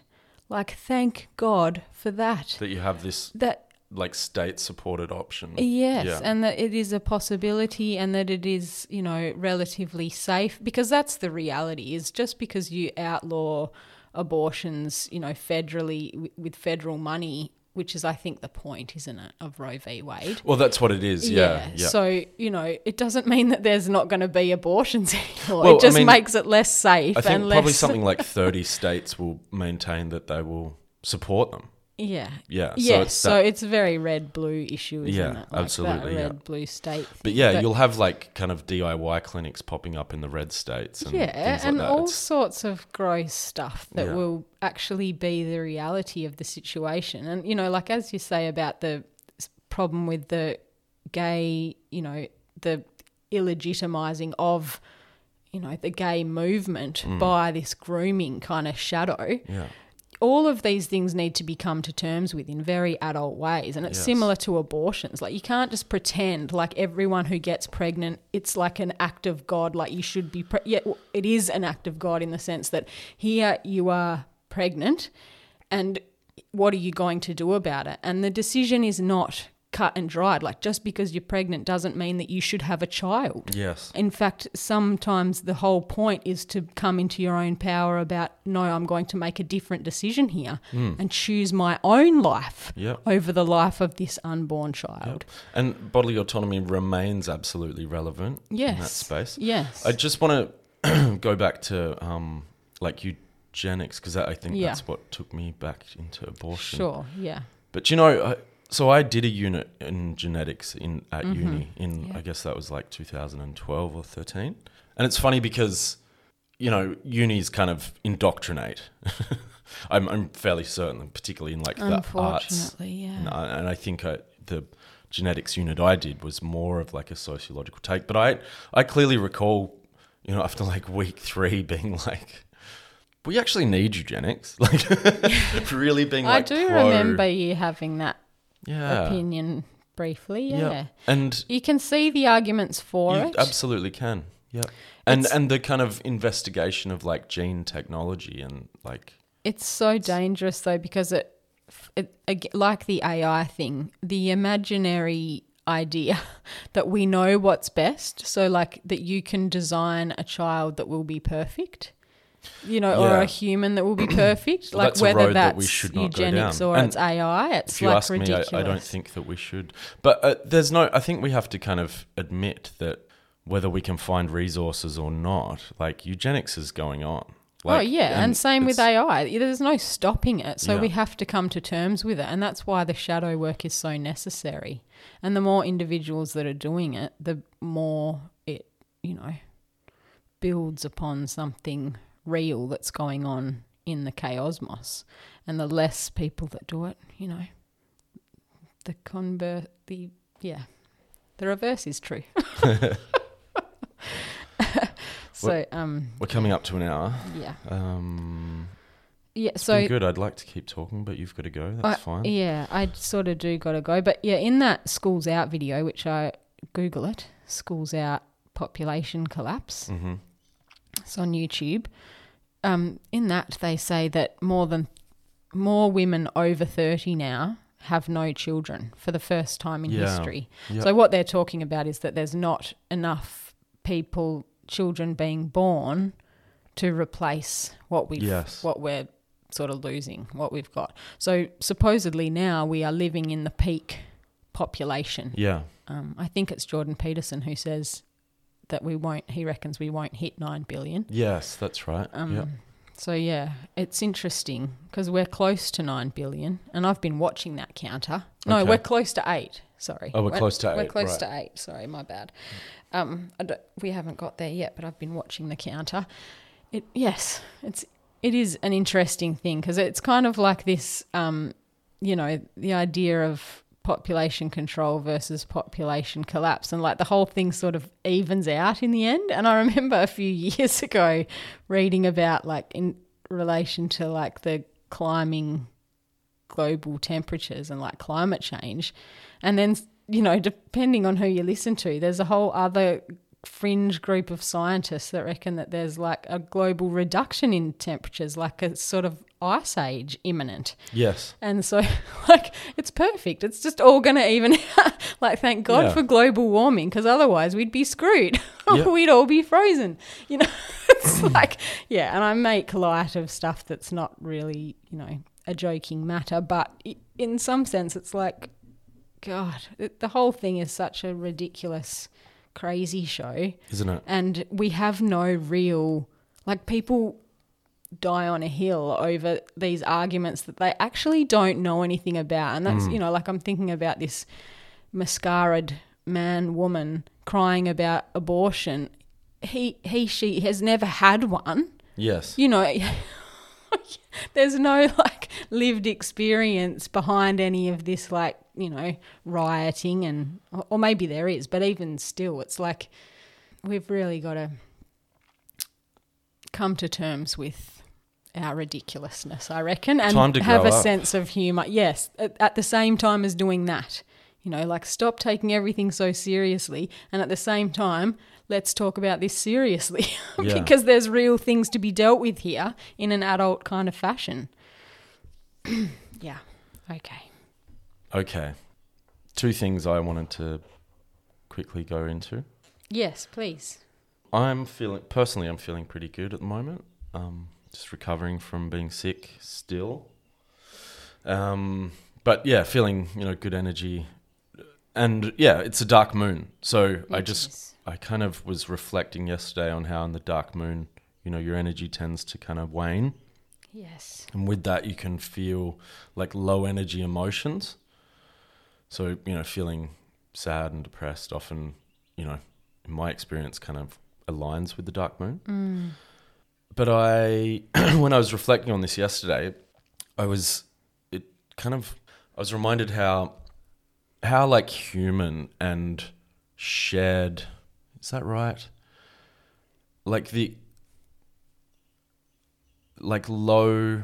Like, thank God for that. that you have this That like state-supported option. Yes, Yeah. and that it is a possibility and that it is, you know, relatively safe because that's the reality is just because you outlaw abortions, you know, federally w- with federal money, which is I think the point, isn't it, of Roe v. Wade. Well, that's what it is. Yeah. Yeah. So, you know, it doesn't mean that there's not going to be abortions (laughs) anymore. Well, it just mean, makes it less safe I think and less probably something like 30 states will maintain that they will support them. Yeah. Yeah. So yes, it's so that, it's a very red blue issue, isn't Yeah, it? Like absolutely, That yeah. red blue state. but thing. yeah, you'll have like kind of DIY clinics popping up in the red states and yeah, like and all It's- sorts of gross stuff that Yeah. will actually be the reality of the situation. And you know, like as you say about the problem with the gay, you know, the illegitimizing of you know the gay movement Mm. by this grooming kind of shadow yeah. All of these things need to be come to terms with in very adult ways and it's Yes. similar to abortions like you can't just pretend like everyone who gets pregnant it's like an act of god like you should be pre- yeah it is an act of god in the sense that here you are pregnant and what are you going to do about it and the decision is not cut and dried like just because you're pregnant doesn't mean that you should have a child Yes. in fact, sometimes the whole point is to come into your own power about, no, I'm going to make a different decision here and choose my own life Yep. over the life of this unborn child. And bodily autonomy remains absolutely relevant in that space. Yes. I just want (clears throat) to go back to um, like eugenics because I think Yeah. that's what took me back into abortion. sure. Yeah. But you know, I, so I did a unit in genetics in at uni in Mm-hmm. Yeah. I guess that was like 2012 or 13. And it's funny because you know, unis kind of indoctrinate. (laughs) I'm, I'm fairly certain, particularly in like the arts. Unfortunately, yeah. And I, and I think I, the genetics unit I did was more of like a sociological take. But I, I clearly recall, you know, after like week three (laughs) being like, we actually need eugenics. (laughs) Like, really being like. I do pro- remember you having that yeah. opinion briefly. Yeah. Yeah. And You can see the arguments for you it. absolutely can. Yeah. And It's- and the kind of investigation of like gene technology and like It's so dangerous though because it, it like the AI thing, the imaginary idea (laughs) that we know what's best. So like that you can design a child that will be perfect. You know, or a human that will be perfect. Like that's whether that's that we should not eugenics or And it's AI, it's if you like ask ridiculous. me, I, I don't think that we should. But uh, there's no. I think we have to kind of admit that whether we can find resources or not, like eugenics is going on. oh yeah, and, same with AI. There's no stopping it, so Yeah. we have to come to terms with it, and that's why the shadow work is so necessary. And the more individuals that are doing it, the more it, you know, builds upon something real that's going on in the chaosmos, and the less people that do it, you know, the convert, the yeah, the reverse is true. (laughs) (laughs) so um We're coming up to an hour. yeah. Um, Yeah, it's so good. I'd like to keep talking, but you've got to go. That's I- fine. Yeah, I sort of do got to go. But yeah, in that schools out video, which I Google it, schools out population collapse. hmm It's on YouTube. Um, in that, they say that more than more women over thirty now have no children for the first time in Yeah. history. Yep. So what they're talking about is that there's not enough people, children being born, to replace what we've Yes. what we're sort of losing, what we've got. So supposedly now we are living in the peak population. Yeah. Um, I think it's Jordan Peterson who says that we won't. He reckons we won't hit nine billion. Yes, that's right. Um, yeah. So yeah, it's interesting because we're close to nine billion, and I've been watching that counter. No, Okay. we're close to eight. Sorry. Oh, we're close to eight. We're close right. to eight. Sorry, my bad. Um, we haven't got there yet, but I've been watching the counter. It yes, it's it is an interesting thing because it's kind of like this. Um, you know, the idea of population control versus population collapse. And like the whole thing sort of evens out in the end. And I remember a few (laughs) years ago reading about like in relation to like the climbing global temperatures and like climate change. And then, you know, depending on who you listen to, there's a whole other fringe group of scientists that reckon that there's like a global reduction in temperatures, like a sort of ice age imminent. Yes. And so, (laughs) like, it's perfect. It's just all going to even out. (laughs) like, thank God Yeah. for global warming, because otherwise we'd be screwed. (laughs) Yep. we'd all be frozen. You know, it's hmm. like, yeah. And I make light of stuff that's not really, you know, a joking matter, but in some sense, it's like, God, it, the whole thing is such a ridiculous, crazy show. Isn't it? and we have no real like people die on a hill over these arguments that they actually don't know anything about. And that's mm. you know like i'm thinking about this mascaraed man woman crying about abortion. He he she has never had one. Yes. you know (laughs) there's no like lived experience behind any of this like you know rioting and or- maybe there is but even still it's like we've really got to come to terms with our ridiculousness i reckon and have a up. sense of humor yes at, at the same time as doing that you know like stop taking everything so seriously and at the same time let's talk about this seriously (laughs) Yeah. because there's real things to be dealt with here in an adult kind of fashion. (clears throat) yeah. Okay. Okay. Two things I wanted to quickly go into. Yes, please. I'm feeling personally. I'm feeling pretty good at the moment. Um, just recovering from being sick still. Um, but yeah, feeling you know good energy, and yeah, it's a dark moon. So I just is. I kind of was reflecting yesterday on how in the dark moon, you know, your energy tends to kind of wane, Yes. and with that you can feel like low energy emotions. So you know, feeling sad and depressed often, you know, in my experience, kind of aligns with the dark moon Mm. but I, (clears throat) when I was reflecting on this yesterday, I was, it kind of, I was reminded how, how like human and shared, is that right? Like the, like low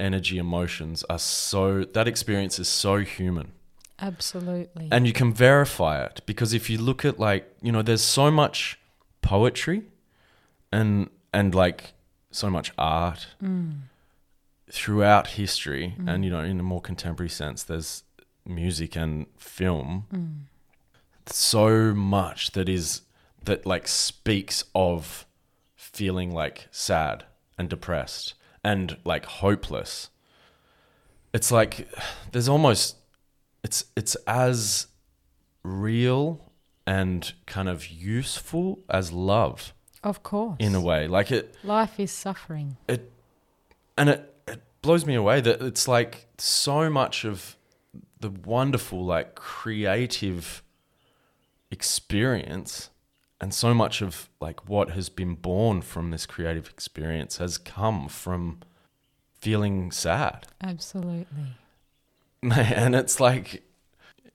energy emotions are so, that experience is so human Absolutely. and you can verify it because if you look at like you know there's so much poetry and and like so much art mm. throughout history mm. and you know in a more contemporary sense there's music and film mm. So much that is that like speaks of feeling like sad and depressed and like hopeless it's like there's almost it's it's as real and kind of useful as love of course. in a way like it Life is suffering. it and it, it blows me away that it's like so much of the wonderful like creative experience and so much of like what has been born from this creative experience has come from feeling sad. Absolutely. Man, (laughs) and it's like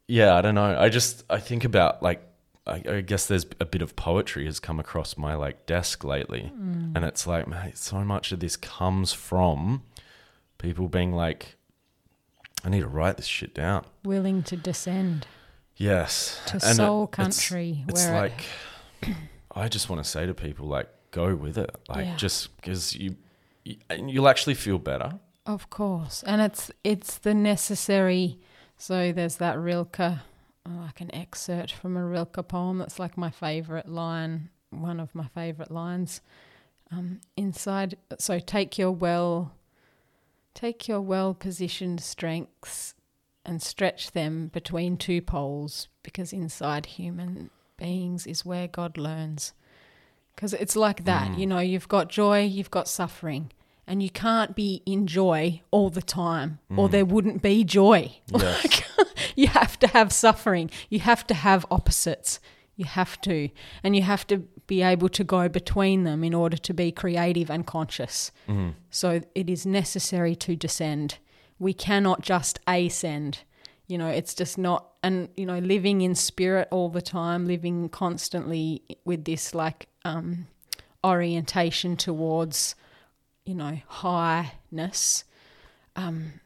yeah i don't know. I just i think about like I, I guess there's a bit of poetry has come across my like desk lately. Mm. And it's like mate so much of this comes from people being like i need to write this shit down. Willing to descend yes to And it- soul it's- country it's, where it- like (coughs) i just want to say to people like go with it like Yeah. just because you, you, you'll actually feel better Of course, and it's it's the necessary. So there's that Rilke, like an excerpt from a Rilke poem. That's like my favorite line, one of my favorite lines. Um, inside, so take your well, take your well positioned strengths, and stretch them between two poles, because inside human beings is where God learns. Because it's like that, Mm. you know. You've got joy, you've got suffering and you can't be in joy all the time or Mm. there wouldn't be joy (laughs) yes (laughs) you have to have suffering you have to have opposites you have to and you have to be able to go between them in order to be creative and conscious Mhm. so it is necessary to descend we cannot just ascend You know, it's just not, and you know, living in spirit all the time, living constantly with this like um, orientation towards, you know, highness. Um,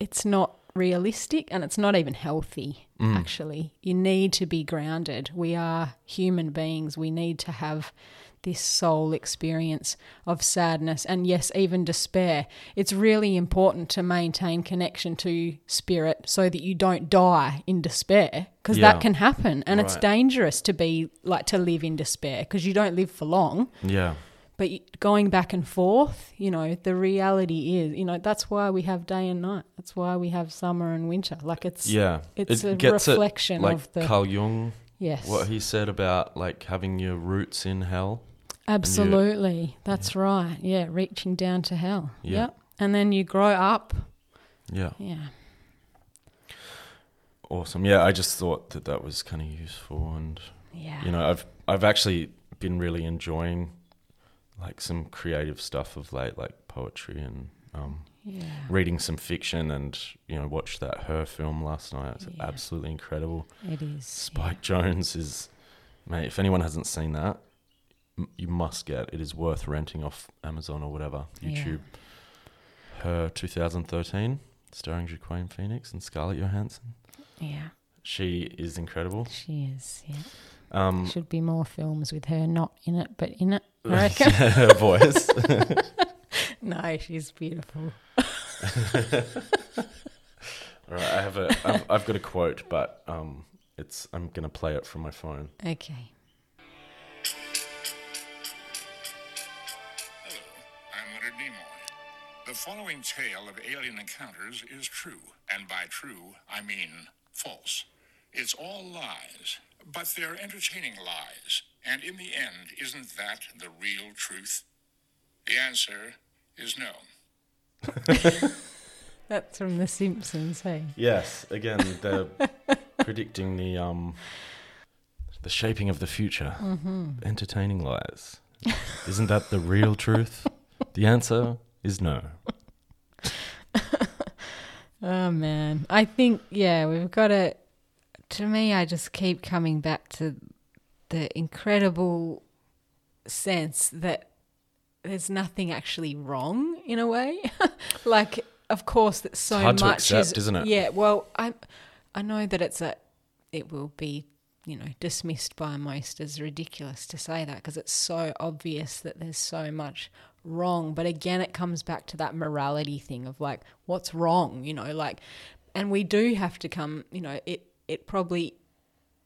it's not realistic and it's not even healthy Mm. actually you need to be grounded we are human beings we need to have this soul experience of sadness and yes even despair it's really important to maintain connection to spirit so that you don't die in despair because Yeah. that can happen and it's dangerous to be like to live in despair because you don't live for long Yeah. but going back and forth, you know, the reality is, you know, that's why we have day and night. That's why we have summer and winter. Like it's, Yeah. it's it a reflection it, like of the Carl Jung, yes, what he said about like having your roots in hell. Absolutely. That's right. Yeah, reaching down to hell. Yeah. Yep. And then you grow up. Yeah. Yeah. Awesome. Yeah, I just thought that that was kind of useful and Yeah. you know, I've I've actually been really enjoying like some creative stuff of late like poetry and um yeah. reading some fiction and you know watched that her film last night it's Yeah. absolutely incredible It is. spike jonze is mate if anyone hasn't seen that you must get it is worth renting off amazon or whatever Yeah. youtube her 2013 starring Joaquin phoenix and scarlett johansson Yeah. she is incredible She is. Yeah. um Should be more films with her not in it, but in it. I (laughs) reckon. her voice (laughs) no, she's beautiful. (laughs) all right i have a I've, I've got a quote but um it's i'm gonna play it from my phone Okay. The following tale of alien encounters is true, and by true, I mean false. It's all lies, but they're entertaining lies, and in the end, isn't that the real truth? The answer is no. (laughs) That's from The Simpsons, hey? Yes, again, they're (laughs) predicting the um the shaping of the future. Entertaining lies. Isn't that the real truth? The answer is no. (laughs) Oh man, I think yeah, we've got to. To me, I just keep coming back to the incredible sense that there's nothing actually wrong in a way. (laughs) like, of course, that so hard to much accept, is isn't it? Yeah, well, I I know that it's a it will be you know dismissed by most as ridiculous to say that because it's so obvious that there's so much wrong. But again, it comes back to that morality thing of like, what's wrong? You know, like, and we do have to come. You know, it it probably,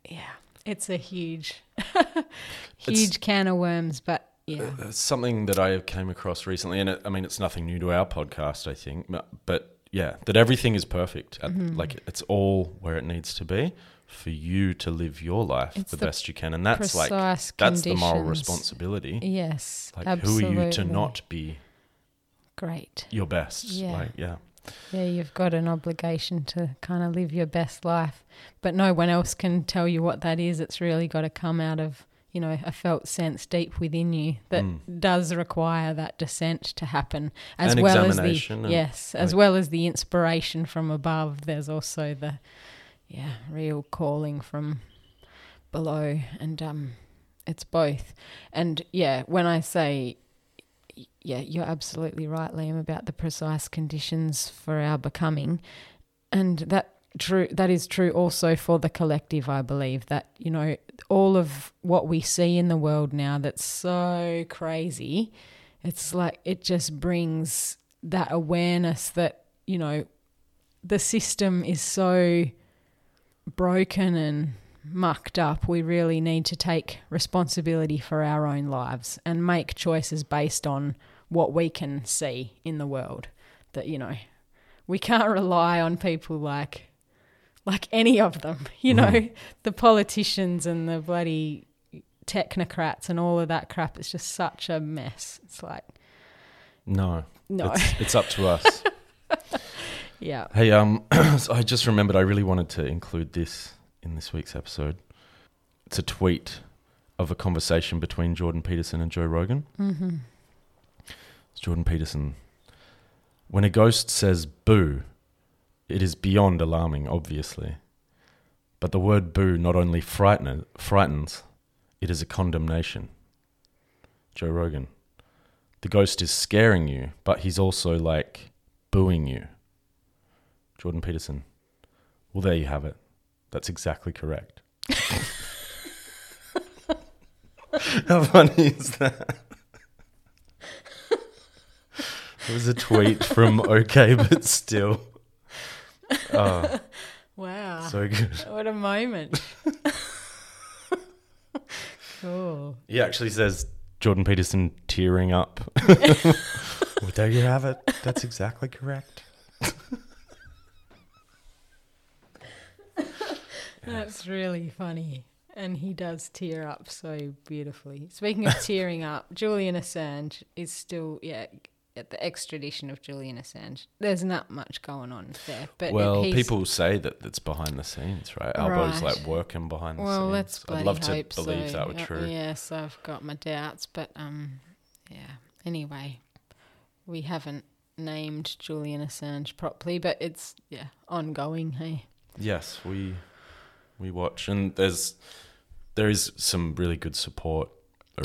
yeah, it's a huge, (laughs) huge can of worms. But yeah, It's something that I came across recently, and it, I mean, it's nothing new to our podcast, I think, but- but yeah, that everything is perfect. At, Mm-hmm. Like it's all where it needs to be for you to live your life the, the best you can, and that's like that's the moral responsibility. yes, Like, absolutely. who are you to not be Great. your best? Yeah. Like, yeah. Yeah, you've got an obligation to kind of live your best life, but no one else can tell you what that is. It's really got to come out of, you know, a felt sense deep within you that Mm. does require that descent to happen, as And well as the yes, as well as the inspiration from above. There's also the, yeah, real calling from below, and um, it's both. And yeah, when I say yeah, you're absolutely right, Lliam, about the precise conditions for our becoming, and that true. That is true also for the collective. I believe that you know all of what we see in the world now that's so crazy. It's like it just brings that awareness that you know the system is so broken and mucked up, we really need to take responsibility for our own lives and make choices based on what we can see in the world. That, you know, we can't rely on people like like any of them, (laughs) you know, mm-hmm. the politicians and the bloody technocrats and all of that crap. It's just such a mess. It's like, No, no. it's, it's up to us. (laughs) yeah. hey, um, (clears throat) so I just remembered I really wanted to include this in this week's episode. It's a tweet of a conversation between Jordan Peterson and Joe Rogan. Mm-hmm. It's Jordan Peterson. When a ghost says boo, It is beyond alarming, obviously. But the word boo not only frighten, frightens, it is a condemnation. Joe Rogan. The ghost is scaring you, but he's also like booing you. Jordan Peterson. Well, there you have it. That's exactly correct. (laughs) How funny is that? It was a tweet from OK, but still. Oh, Wow. so good. what a moment. cool. He actually says Jordan Peterson tearing up. (laughs) well, there you have it. That's exactly correct. That's really funny. And he does tear up so beautifully. Speaking of tearing up, (laughs) Julian Assange is still, yeah, at the extradition of Julian Assange. There's not much going on there. But well, people say that it's behind the scenes, right? Albo's Right. like working behind the Well, scenes. let's I'd love to believe so. that were true. Yes, I've got my doubts, but um, yeah. Anyway, we haven't named Julian Assange properly, but it's yeah ongoing. Hey, Yes, we we watch, and there's there is some really good support.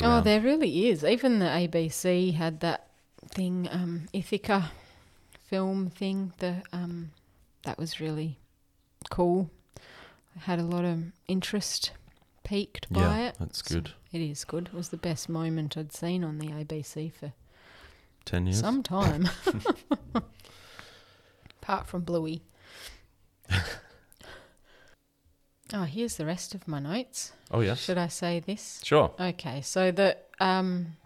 oh, there really is. Even the ABC had that thing, um, Ithaka film thing. The um, that was really cool. I had a lot of interest peaked by yeah, it. that's So good. It is good. It was the best moment I'd seen on the ABC for Ten years. some time. (laughs) (laughs) Apart from Bluey. (laughs) oh, here's the rest of my notes. oh yes, Should I say this? sure. Okay, so the um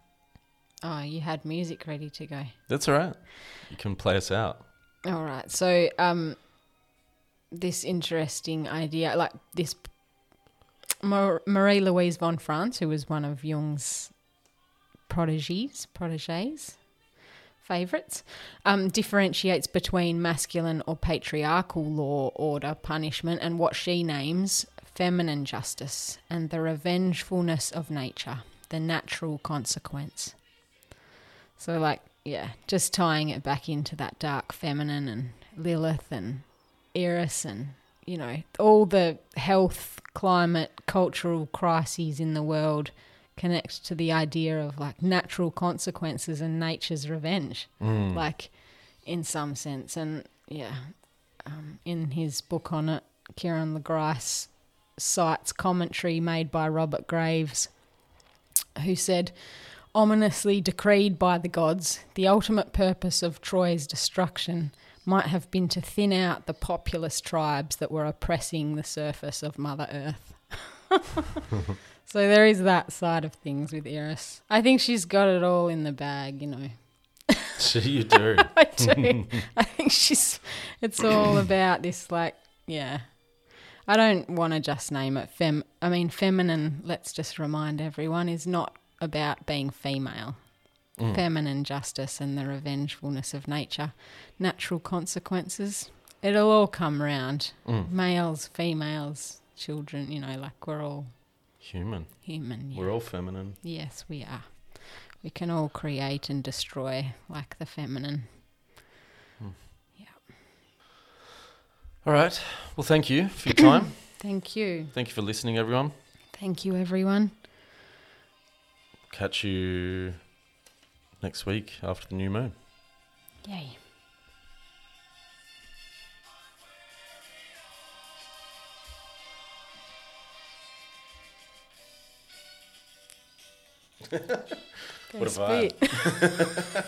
oh, you had music ready to go. That's all right. You can play us out. All right. So um this interesting idea like this Mar- Marie Louise von Franz, who was one of Jung's proteges, proteges, favorites, um, differentiates between masculine or patriarchal law, order, punishment, and what she names feminine justice and the revengefulness of nature, the natural consequence. So, like, yeah, just tying it back into that dark feminine and Lilith and Eris and you know, all the health, climate, cultural crises in the world connect to the idea of like natural consequences and nature's revenge, Mm. like in some sense. And yeah, um, in his book on it, Keiron Le Grice cites commentary made by Robert Graves, who said, ominously decreed by the gods, the ultimate purpose of Troy's destruction might have been to thin out the populous tribes that were oppressing the surface of Mother Earth. (laughs) (laughs) so there is that side of things with Eris. I think she's got it all in the bag, you know. (laughs) So you do. (laughs) I do. I think she's. It's all about this, like, yeah. I don't want to just name it fem. I mean, feminine. Let's just remind everyone is not about being female. Mm. Feminine justice and the revengefulness of nature, natural consequences. It'll all come round. Mm. Males, females, children. You know, like we're all Human. human. Yeah. We're all feminine. Yes, we are. We can all create and destroy like the feminine. Hmm. Yeah. All right. Well, thank you for your time. (coughs) Thank you. thank you for listening, everyone. Thank you, everyone. Catch you next week after the new moon. Yay. What a Best vibe. bit.